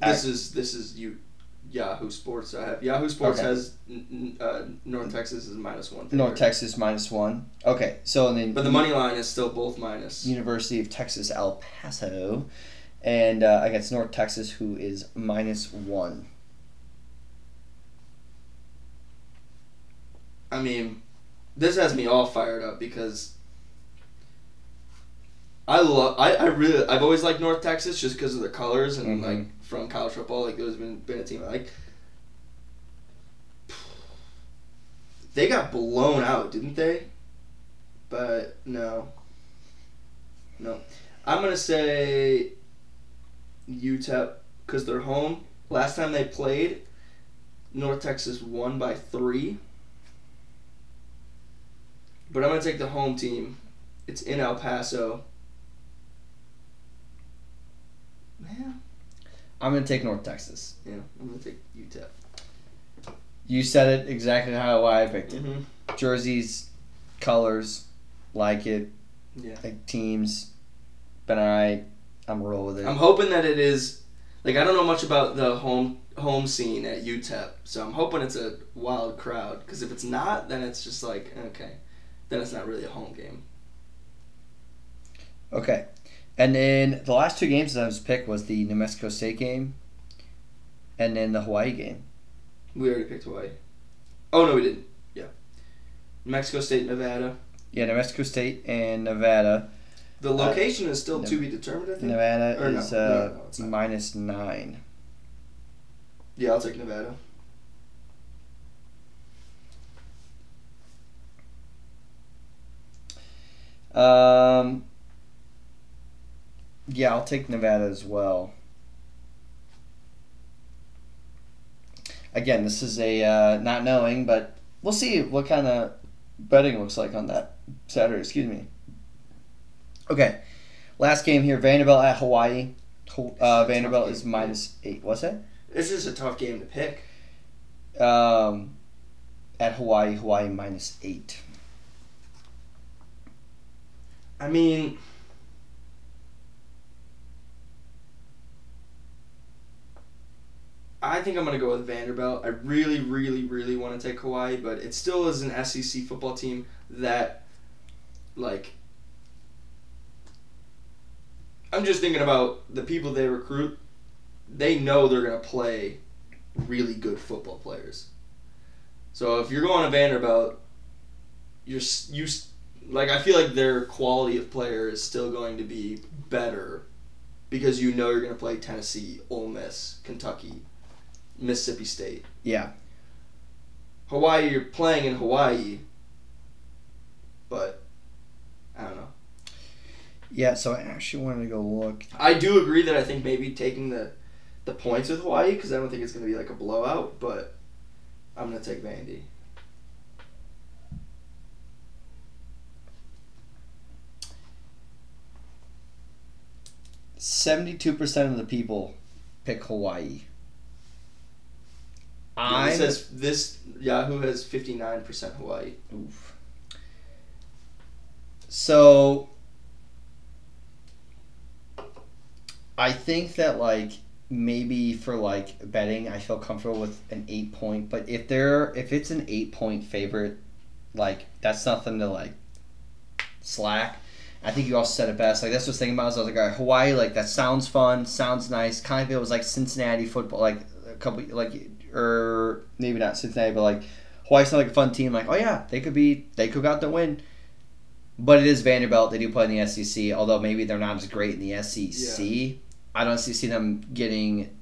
This is this is you Yahoo Sports. I have Yahoo Sports Okay. has uh, North Texas is minus one. North. Texas minus one. Okay, so and then But the money line is still both minus. University of Texas El Paso, and uh, against North Texas, who is minus one. I mean, this has me all fired up because I love. I, I really. I've always liked North Texas just because of the colors and Mhm. like from college football. Like there's been been a team like. They got blown out, didn't they? But no. No, I'm gonna say UTEP because they're home. Last time they played, North Texas won by three. But I'm gonna take the home team. It's in El Paso. Man, I'm gonna take North Texas. yeah, I'm gonna take UTEP. You said it exactly how I picked it. Mm-hmm. Jerseys, colors, like it. Yeah. Like teams, been alright. I'm roll with it. I'm hoping that it is. Like I don't know much about the home home scene at UTEP, so I'm hoping it's a wild crowd. Because if it's not, then it's just like okay, then it's not really a home game. Okay, and then the last two games that I was picked was the New Mexico State game, and then the Hawaii game. We already picked Hawaii. Oh no, we didn't. Yeah. New Mexico State, Nevada. Yeah, New Mexico State and Nevada. The location is still no. to be determined. I think. Nevada Or is no, uh, no, not. minus nine. Yeah, I'll take Nevada. Um, yeah, I'll take Nevada as well. Again, this is a uh, not knowing, but we'll see what kind of betting looks like on that Saturday. Excuse me. Okay, last game here: Vanderbilt at Hawaii. Uh, Vanderbilt is minus eight. What's that? This is a tough game to pick. Um, at Hawaii, Hawaii minus eight. I mean, I think I'm gonna go with Vanderbilt. I really, really, really want to take Hawaii, but it still is an SEC football team that, like, I'm just thinking about the people they recruit. They know they're gonna play really good football players. So if you're going to Vanderbilt, you're you like I feel like their quality of player is still going to be better because you know you're going to play Tennessee, Ole Miss, Kentucky, Mississippi State. Yeah. Hawaii, you're playing in Hawaii, but I don't know. Yeah, so I actually wanted to go look. I do agree that I think maybe taking the the points with Hawaii because I don't think it's going to be like a blowout, but I'm going to take Vandy. Seventy-two percent of the people pick Hawaii. Yeah, I it says this Yahoo has 59% Hawaii. Oof. So I think that like maybe for like betting, I feel comfortable with an eight point. But if they're if it's an eight point favorite, like that's nothing to like slack. I think you also said it best. Like that's what I was thinking about. Is I was like, all right, Hawaii, like that sounds fun, sounds nice. Kind of feels like Cincinnati football, like a couple, like or maybe not Cincinnati, but like Hawaii sounds like a fun team. Like, oh yeah, they could be, they could got the win. But it is Vanderbilt. They do play in the SEC, although maybe they're not as great in the SEC. I don't see see them getting,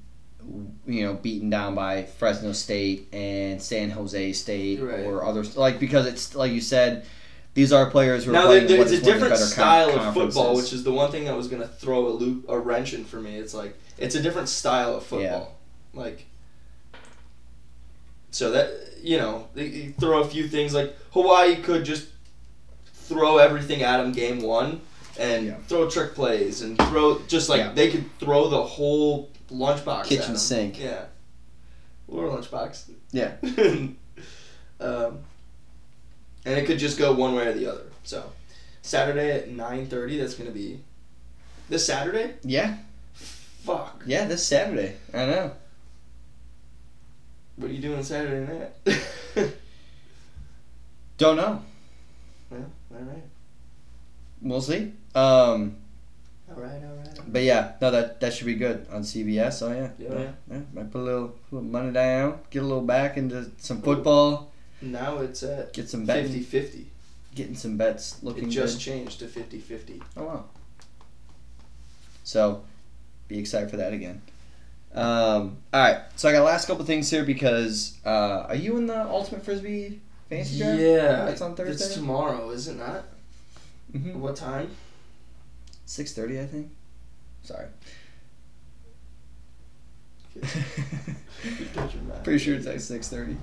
you know, beaten down by Fresno State and San Jose State Right. or others. Like because it's like you said, these are players who are Now playing there, it's a one of the different style of football, which is the one thing that was gonna throw a loop, a wrench in for me. It's like it's a different style of football. Like, so that you know, you- you throw a few things like Hawaii could just throw everything at them game one and Yeah. throw trick plays and throw just like Yeah. they could throw the whole lunchbox. Kitchen sink. Yeah. Or lunchbox. Yeah. um, and it could just go one way or the other. So, Saturday at nine thirty. That's gonna be this Saturday. Yeah, Fuck. yeah, this Saturday. I know. What are you doing Saturday night? Don't know. well, all right, We'll see. Um, all right, all right. but yeah, no, that that should be good on CBS. Oh yeah, Yeah, yeah. Might put a little, little money down, get a little back into some football, Now it's at get some betting, 50-50. getting some bets looking It just good. changed to 50-50. Oh wow. So, be excited for that again. Um, all right, so I got last couple things here because uh, are you in the Ultimate Frisbee fantasy draft? Yeah, it's on Thursday. It's tomorrow, is it not? Mm-hmm. What time? Six thirty, I think. Sorry. Pretty sure it's like six thirty.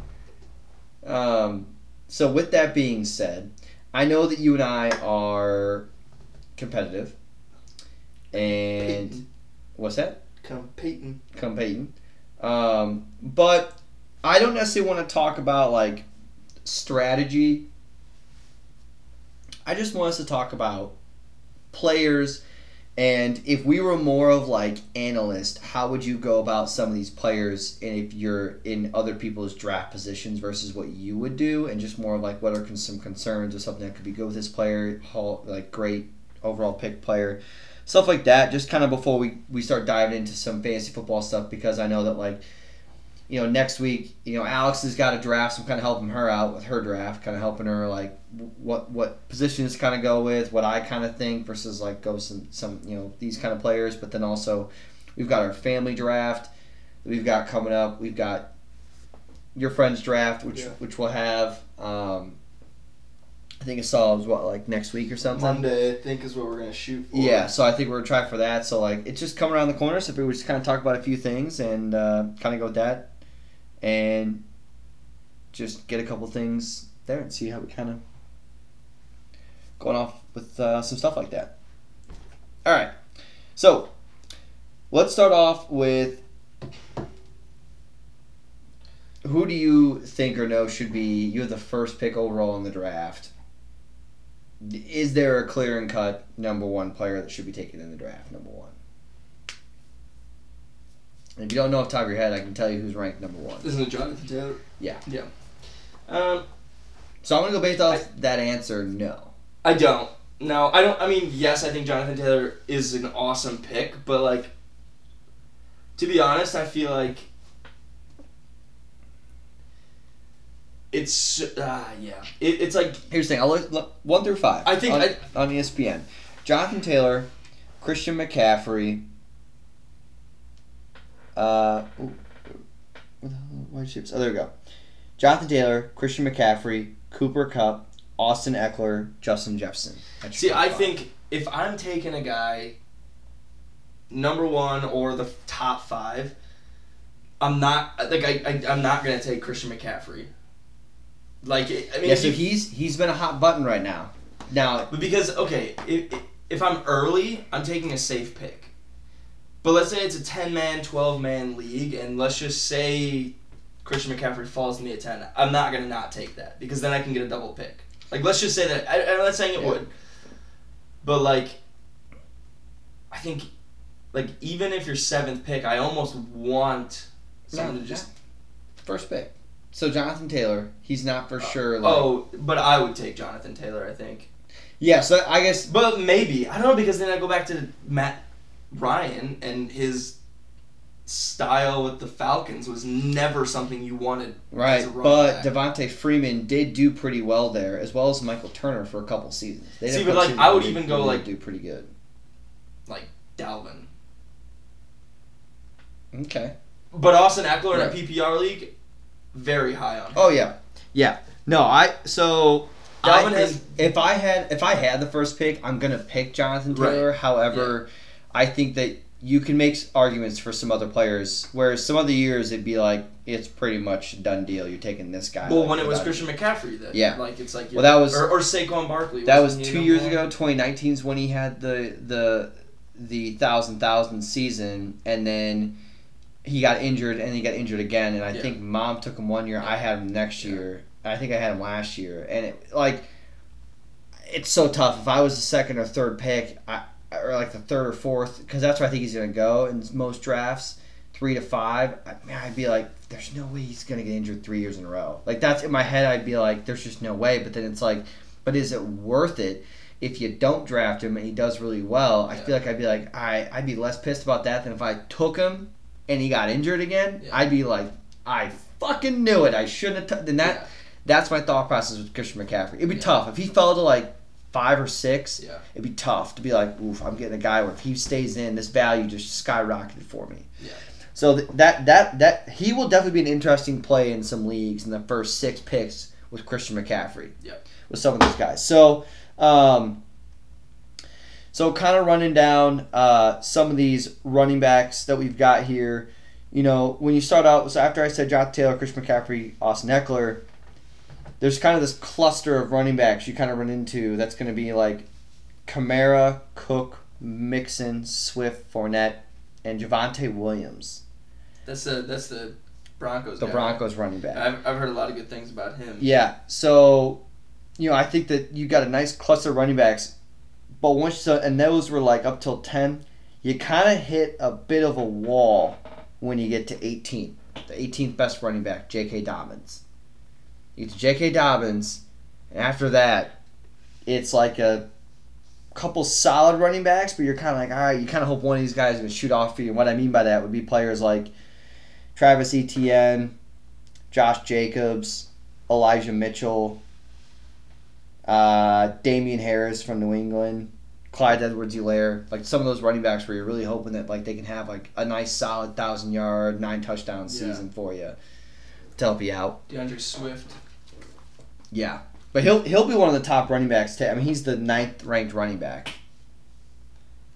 Um, so with that being said, I know that you and I are competitive, and what's that? Come Peyton. Competing, um, but I don't necessarily want to talk about like strategy. I just want us to talk about players and if we were more of like analyst, how would you go about some of these players and if you're in other people's draft positions versus what you would do and just more of like what are some concerns or something that could be good with this player, like great overall pick player, stuff like that. Just kind of before we, we start diving into some fantasy football stuff because I know that like you know, next week, you know, Alex has got a draft, so I'm kind of helping her out with her draft, kind of helping her like what what positions kind of go with, what I kind of think versus like go some some you know these kind of players. But then also, we've got our family draft that we've got coming up. We've got your friend's draft, which Yeah. which we'll have. Um, I think was what like next week or something. Monday, I think, is what we're gonna shoot for. Yeah, so I think we're trying for that. So like it's just coming around the corner. So if we would just kind of talk about a few things and uh, kind of go with that, and just get a couple things there and see how we kind of going off with uh, some stuff like that. All right, so let's start off with who do you think or know should be you have the first pick overall in the draft? Is there a clear and cut number one player that should be taken in the draft? Number one. And if you don't know off the top of your head, I can tell you who's ranked number one. Isn't it Jonathan Taylor? Yeah. Yeah. Um, So I'm gonna go based off that answer. No. I don't. No, I don't. I mean, yes, I think Jonathan Taylor is an awesome pick, but like, to be honest, I feel like it's ah yeah. It, it's like Here's the thing. I'll look, look one through five. I think on, I- on ESPN, Jonathan Taylor, Christian McCaffrey. Uh, ooh, hell- where'd? Oh, there we go. Jonathan Taylor, Christian McCaffrey, Cooper Kupp, Austin Ekeler, Justin Jefferson. See. I five. think if I'm taking a guy, number one or the top five, I'm not like I, I I'm not gonna take Christian McCaffrey. Like I mean, Yeah, so you- he's he's been a hot button right now. Now, But because okay, if, if I'm early, I'm taking a safe pick. But let's say it's a ten man, twelve man league, and let's just say Christian McCaffrey falls to me at ten. I'm not gonna not take that because then I can get a double pick. Like let's just say that I, I'm not saying it Yeah. would, but like I think like even if you're seventh pick, I almost want someone No, to just. First pick. So Jonathan Taylor, he's not for uh, sure. Oh, like, Oh, but I would take Jonathan Taylor. I think. yeah. So I guess But maybe I don't know because then I go back to Matt Ryan and his style with the Falcons was never something you wanted. right, but. Devonta Freeman did do pretty well there, as well as Michael Turner for a couple seasons. They See, but, like, I would even go, like- do pretty good. Like Dalvin. Okay. But Austin Ekeler in Right. a PPR league, very high on. Him. Oh yeah, yeah. No, I so I Dalvin has- if I had if I had the first pick, I'm gonna pick Jonathan Right. Taylor. However, I think that you can make arguments for some other players, whereas some other years it'd be like it's pretty much done deal. You're taking this guy. Well, like, when it was Christian McCaffrey, then Yeah. like it's like Well, that was- or, or Saquon Barkley. That was two years ago. 2019 is when he had the the the thousand thousand season, and then he got injured, and he got injured again. And I Yeah. think mom took him one year. I had him next Yeah. year. I think I had him last year, and it like it's so tough. If I was the second or third pick, I or like the third or fourth, because that's where I think he's gonna go in most drafts, three to five. I, man, I'd be like, there's no way he's gonna get injured three years in a row. Like that's in my head. I'd be like, there's just no way. But then it's like, but is it worth it? If you don't draft him and he does really well, I feel like I'd be like, I I'd be less pissed about that than if I took him and he got injured again. Yeah. I'd be like, I fucking knew it. I shouldn't have. T-. Then that Yeah. that's my thought process with Christian McCaffrey. It'd be Yeah. tough if he fell to like five or six. Yeah. It'd be tough to be like, oof, I'm getting a guy where if he stays in, this value just skyrocketed for me. Yeah. So th- that that that he will definitely be an interesting play in some leagues in the first six picks with Christian McCaffrey. Yeah. With some of those guys. So. Um, so kind of running down uh, some of these running backs that we've got here. You know, when you start out, so after I said Jonathan Taylor, Chris McCaffrey, Austin Ekeler, there's kind of this cluster of running backs you kind of run into. That's going to be like Kamara, Cook, Mixon, Swift, Fournette, and Javonte Williams, That's the that's the Broncos. the guy. Broncos running back. I've, I've heard a lot of good things about him. Yeah. So, you know, I think that you got a nice cluster of running backs, but once so, and those were like up till ten, you kind of hit a bit of a wall when you get to 18. The 18th best running back, J.K. Dobbins. You get to J.K. Dobbins, and after that, it's like a couple solid running backs, but you're kind of like, all right, you kind of hope one of these guys is going to shoot off for you. And what I mean by that would be players like Travis Etienne, Josh Jacobs, Elijah Mitchell, uh, Damien Harris from New England, Clyde Edwards-Helaire, like some of those running backs where you're really hoping that like they can have like a nice solid thousand yard, nine touchdown Yeah. season for you to help you out. D'Andre Swift. Yeah, but he'll he'll be one of the top running backs. Too. I mean, he's the ninth ranked running back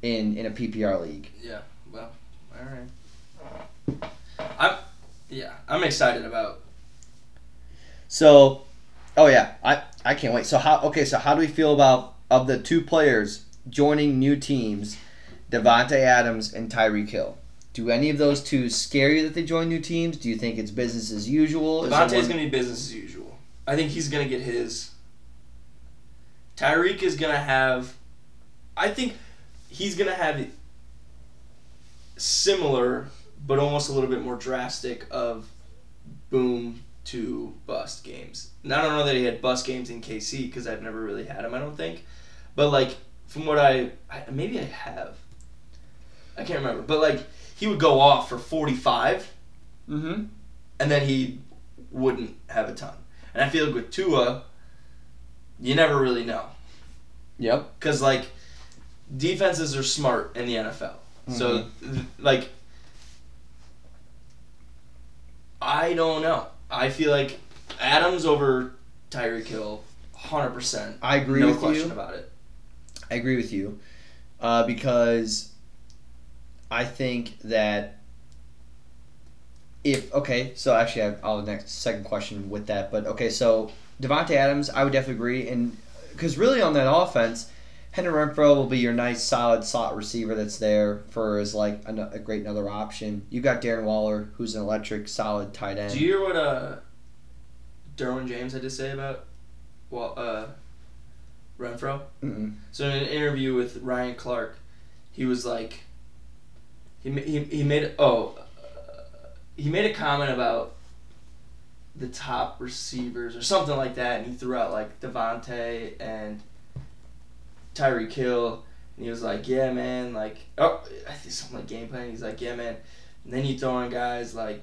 in in a PPR league. Yeah. Well. All right. I'm. Yeah. I'm excited about. So, oh yeah, I I can't wait. So how okay? So how do we feel about of the two players joining new teams, Davante Adams and Tyreek Hill? Do any of those two scare you that they join new teams? Do you think it's business as usual? Davante's one- gonna be business as usual. I think he's gonna get his. Tyreek is gonna have. I think he's gonna have similar, but almost a little bit more drastic of boom to bust games. And I don't know that he had bust games in KC because I've never really had him. I don't think, but like from what I, I maybe I have. I can't remember, but like he would go off for forty five Mhm. and then he wouldn't have a ton. And I feel like with Tua, you never really know Yep. because like defenses are smart in the NFL. So th- like I don't know. I feel like Adams over Tyreek Hill, hundred percent. I agree no with question you. about it. I agree with you, uh, because I think that if okay, so actually I- I'll next second question with that, but okay, so Davante Adams, I would definitely agree, and because really on that offense, Henry Renfrow will be your nice solid slot receiver that's there for as like a, a great another option. You got Darren Waller, who's an electric solid tight end. Do you hear what uh Derwin James had to say about well uh Renfrow? Mm-mm. So in an interview with Ryan Clark, he was like, He he, he made oh uh, he made a comment about the top receivers or something like that, and he threw out like Davante and Tyreek Hill, and he was like, "Yeah, man, like oh, I think something like game plan." He's like, "Yeah, man," and then you throw in guys like,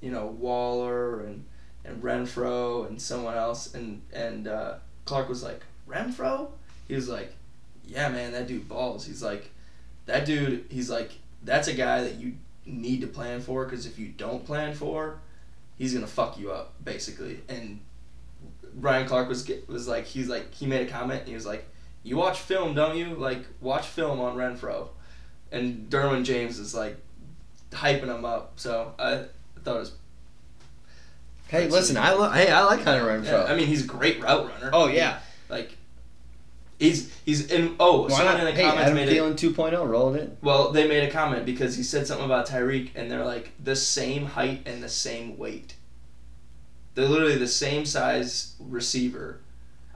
you know, Waller and and Renfrow and someone else, and and uh, Clark was like, "Renfrow," he was like, "Yeah, man, that dude balls." He's like, "That dude," he's like, "That's a guy that you." Need to plan for because if you don't plan for, he's gonna fuck you up basically. And Ryan Clark was was like he's like he made a comment. And he was like, "You watch film, don't you? Like watch film on Renfrow." And Derwin James is like hyping him up. So I thought it was. Hey, listen. I lo- hey, I like Hunter Renfrow. Yeah, I mean, he's a great route runner. oh yeah, Like he's he's in. Oh, why someone not? in the Hey, comments Adam made it. Thielen 2.0, roll it. Well, they made a comment because he said something about Tyreek, and they're like the same height and the same weight. They're literally the same size receiver.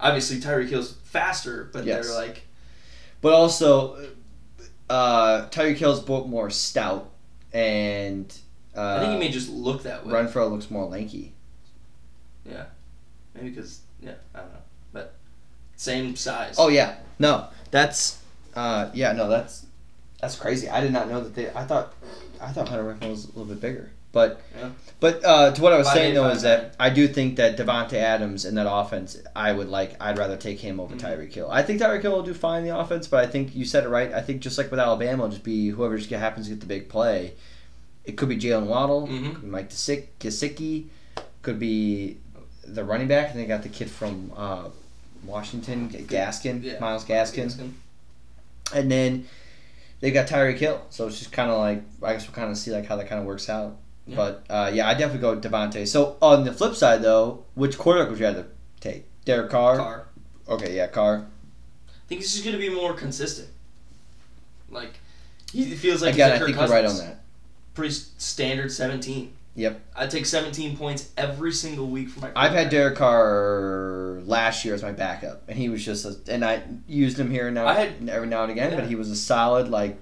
Obviously, Tyreek Hill's faster, but Yes. they're like, But also, uh, Tyreek Hill's both more stout, and uh, I think he may just look that way. Renfrow looks more lanky. Yeah, maybe because yeah, I don't know, but same size. Oh yeah, no, that's uh, yeah, no, that's that's crazy. I did not know that they. I thought I thought Hunter Renfrow was a little bit bigger, but Yeah. but uh, to what I was Five saying eight, though is that I do think that Davante Adams in that offense, I would like. I'd rather take him over Mhm. Tyreek Hill. I think Tyreek Hill will do fine in the offense, but I think you said it right. I think just like with Alabama, it'll just be whoever just happens to get the big play. It could be Jaylen Waddle, Mhm. could be Mike Gesicki, could be the running back. And they got the kid from uh, Washington, Gaskin, Yeah. Myles Gaskin. And then they got Tyreek Hill. So it's just kind of like I guess we'll kind of see like how that kind of works out. Yeah. But uh, yeah, I definitely go with Davante. So on the flip side though, which quarterback would you rather take? Derek Carr. Carr. Okay, yeah, Carr. I think he's just gonna be more consistent. Like he feels like Again, he's I think you're right on that. Pretty standard seventeen. Yep. I take seventeen points every single week for my. I've had. Derek Carr last year as my backup, and he was just a, and I used him here and now I had- every now and again, Yeah. but he was a solid like.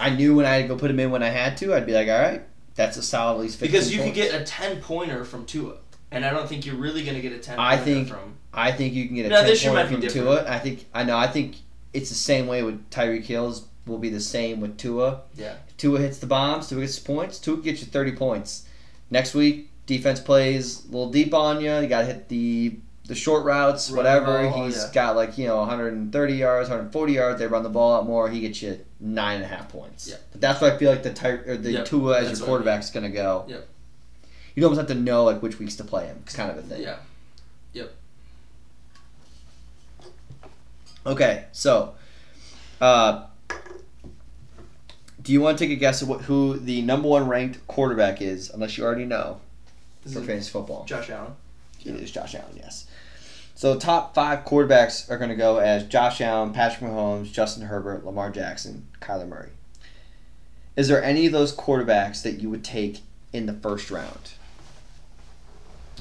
I knew when I had to go put him in when I had to, I'd be like, all right, that's a solid at least 15 because you could points." get a ten pointer from Tua, and I don't think you're really gonna get a ten. I think- from. I think you can get a Now, 10 this year point might be from different. Tua. I think I know. I think it's the same way with Tyreek Hills. Will be the same with Tua. Yeah. If Tua hits the bombs. Tua gets the points. Tua gets you thirty points. Next week, defense plays a little deep on you. You got to hit the the short routes, whatever. ball, He's yeah. got like you know 130 yards, 140 yards. They run the ball out more. He gets you nine and a half points. Yeah. But that's why I feel like the Ty- or the Yep, Tua as that's your what I mean. gonna go. Yep. You almost have to know like which weeks to play him, It's kind of a thing. Yeah. Yep. Okay, so, uh, do you want to take a guess at what, who the number one ranked quarterback is? Unless you already know This for fantasy football, Josh Allen. It is Josh Allen. Yes. So top five quarterbacks are going to go as Josh Allen, Patrick Mahomes, Justin Herbert, Lamar Jackson, Kyler Murray. Is there any of those quarterbacks that you would take in the first round?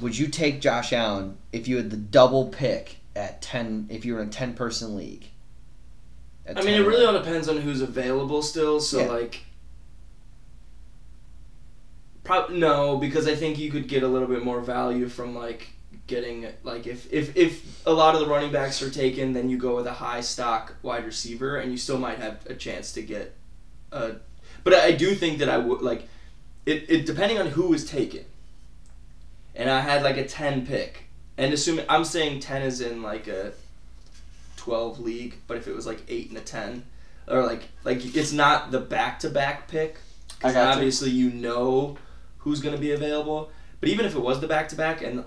Would you take Josh Allen if you had the double pick at ten? If you were in a ten person league? I mean, it really all depends on who's available still. So Yeah. like, prob- no, because I think you could get a little bit more value from like getting like if if if a lot of the running backs are taken, then you go with a high stock wide receiver, and you still might have a chance to get a. But I do think that I would like it. It depending on who is taken. And I had like a ten pick, and assuming I'm saying ten is in like a 12 league, but if it was like 8 and a 10 or like like it's not the back-to-back pick cuz got you. obviously you know who's going to be available. But even if it was the back-to-back and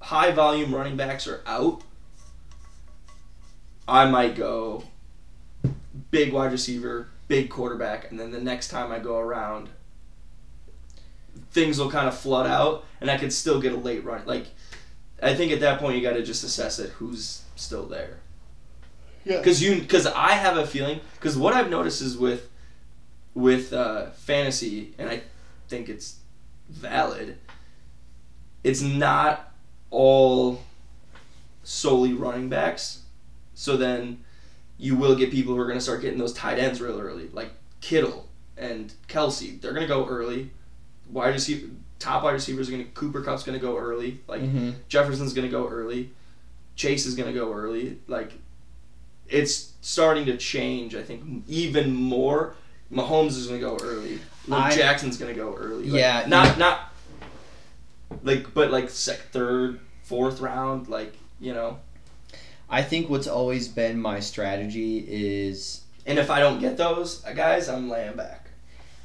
high volume running backs are out, I might go big wide receiver, big quarterback, and then the next time I go around things will kind of flood out and I could still get a late run. Like I think at that point you got to just assess it who's still there. Yeah. Because you, because I have a feeling, because what I've noticed is with, with uh, fantasy, and I think it's valid. It's not all solely running backs. So then, you will get people who are going to start getting those tight ends real early, like Kittle and Kelce, they're gonna go early. Wide receiver, top wide receivers are gonna. Cooper Kupp's gonna go early. Like Mm-hmm. Jefferson's gonna go early. Chase is gonna go early. Like, it's starting to change. I think even more. Mahomes is gonna go early. Luke I- Jackson's gonna go early. Like, Yeah, not not. Like, but like sec third, fourth round, like you know. I think what's always been my strategy is And if I don't get those uh, guys, I'm laying back.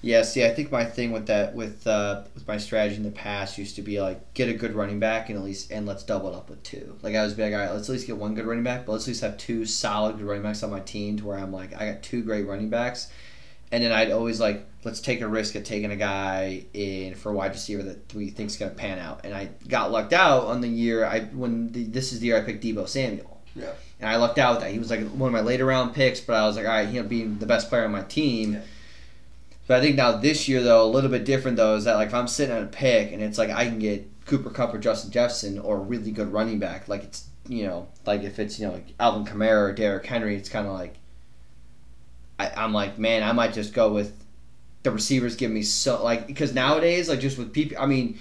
Yeah, see, I think my thing with that, with uh, with my strategy in the past, used to be like get a good running back and at least and let's double it up with two. Like I was like, all right, let's at least get one good running back, but let's at least have two solid good running backs on my team to where I'm like, I got two great running backs, and then I'd always like, let's take a risk at taking a guy in for a wide receiver that we think's gonna pan out, and I got lucked out on the year I when the, this is the year I picked Deebo Samuel. Yeah. And I lucked out with that. He was like one of my later round picks, but I was like, all right, he'll be the best player on my team. Yeah. But I think now this year though, a little bit different though, is that like if I'm sitting on a pick and it's like I can get Cooper Kupp or Justin Jefferson or a really good running back, like it's you know, like if it's you know like Alvin Kamara or Derrick Henry, it's kind of like I, I'm like, man, I might just go with the receivers give me so like because nowadays like just with people, I mean.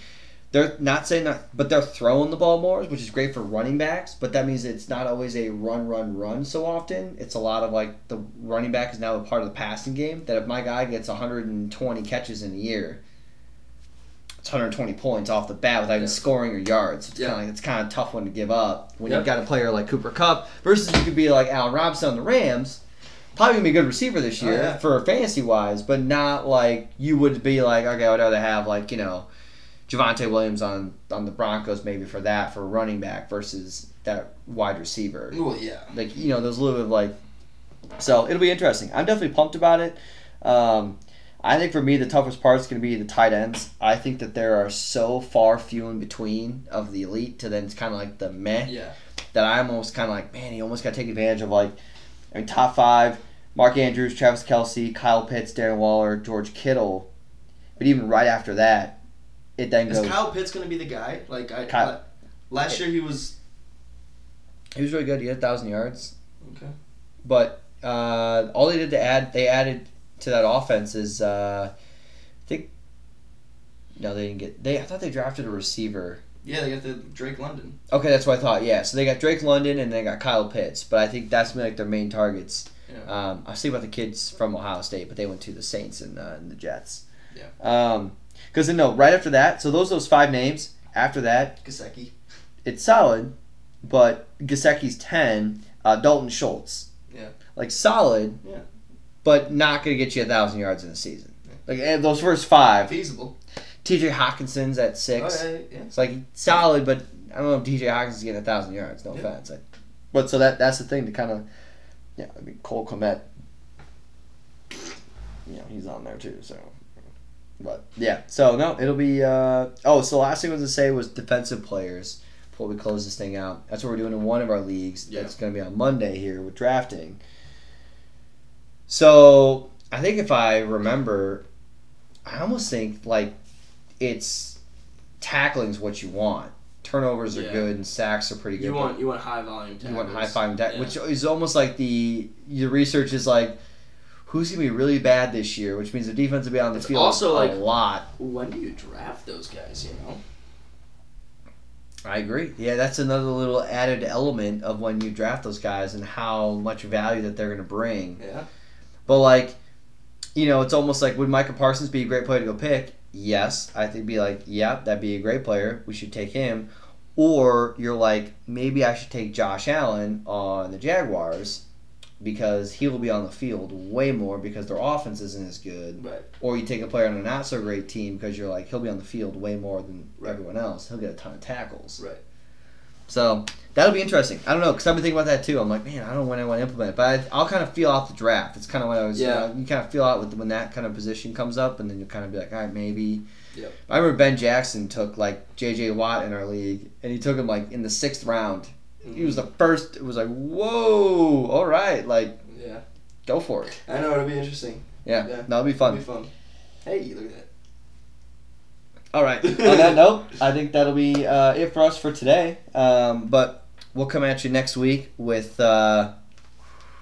They're not saying that, but they're throwing the ball more, which is great for running backs. But that means it's not always a run, run, run so often. It's a lot of like the running back is now a part of the passing game. That if my guy gets 120 catches in a year, it's 120 points off the bat without even scoring or yards. It's Yeah. kind of it's kind of a tough one to give up when you've got a player like Cooper Kupp versus you could be like Allen Robinson on the Rams. Probably gonna be a good receiver this Oh, year yeah. for fantasy wise, but not like you would be like okay, I'd rather have like you know Javonte Williams on on the Broncos maybe for that for running back versus that wide receiver. Well, yeah. Like you know, there's a little bit of like, so it'll be interesting. I'm definitely pumped about it. Um, I think for me the toughest part is going to be the tight ends. I think that there are so far few in between of the elite to then it's kind of like the meh Yeah. that I'm almost kind of like, man, you almost got to take advantage of like, I mean, top five: Mark Andrews, Travis Kelce, Kyle Pitts, Darren Waller, George Kittle. But even right after that, it then goes. Is goes. Kyle Pitts gonna be the guy? Like I, Kyle- la- last year he was He was really good. He had a thousand yards. okay. But uh, all they did to add, they added to that offense is, uh, I think. No, they didn't get. They I thought they drafted a receiver. Yeah, they got the Drake London. Okay, that's what I thought. Yeah, so they got Drake London and they got Kyle Pitts, but I think that's like their main targets. Yeah. Um, I thinking about the kids from Ohio State, but they went to the Saints and, uh, and the Jets. Yeah. Um, because no, right after that, so those those five names. After that, Gesicki. it's solid, but Gesicki's ten. Uh, Dalton Schultz. Yeah. Like solid. Yeah. But not gonna get you a thousand yards in a season. Like and those first five. Feasible. T.J. Hockenson's at six. Oh, yeah, yeah. It's like solid, but I don't know if T.J. Hockenson's getting a thousand yards. No Yeah. offense. Like, but so that that's the thing to kind of, yeah. I mean Cole Kmet. You know he's on there too. So, but yeah. So no, it'll be. Uh, oh, so the last thing I was gonna say was defensive players. Before we close this thing out, that's what we're doing in one of our leagues. Yeah. That's gonna be on Monday here with drafting. So I think if I remember, I almost think like it's tackling's what you want. Turnovers are Yeah. good and sacks are pretty good. You want you want high volume. you want high tackles. five tack, Yeah. which is almost like the your research is like who's gonna be really bad this year, which means the defense will be on the It's field also, like, a lot. When do you draft those guys? You know. I agree. Yeah, that's another little added element of when you draft those guys and how much value that they're gonna bring. Yeah. But like, you know, it's almost like would Micah Parsons be a great player to go pick? Yes, I think be like, yeah, that'd be a great player. We should take him. Or you're like, maybe I should take Josh Allen on the Jaguars because he will be on the field way more because their offense isn't as good. Right. Or you take a player on a not so great team because you're like, he'll be on the field way more than everyone else. He'll get a ton of tackles. Right. So that'll be interesting. I don't know because I've been thinking about that too. I'm like, man, I don't know when I want to implement it, but I, I'll kind of feel out the draft. It's kind of what I was. Yeah. uh, you kind of feel out with when that kind of position comes up, and then you'll kind of be like, all right, maybe. Yep. I remember Ben Jackson took like J.J. Watt in our league, and he took him like in the sixth round. He was the first. It was like, whoa, all right, like Yeah. go for it. I know it'll be interesting. Yeah, Yeah. that'll be fun. It'll be fun. Hey, look at that. All right. On that note, I think that'll be uh, it for us for today. Um, but we'll come at you next week with uh,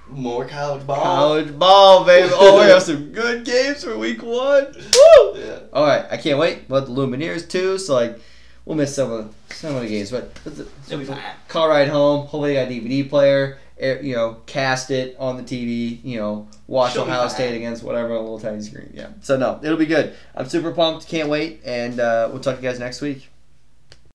More college ball. College ball, baby. Oh, we have some good games for week one. Woo! Yeah. All right, I can't wait. We'll have the Lumineers too, so like we'll miss some of some of the games, but, but the, It'll be fine. car ride home. Hopefully, you got a DVD player. You know, cast it on the TV. You know, watch She'll Ohio. State against whatever on a little tiny screen. Yeah. So no, it'll be good. I'm super pumped. Can't wait, and uh, we'll talk to you guys next week.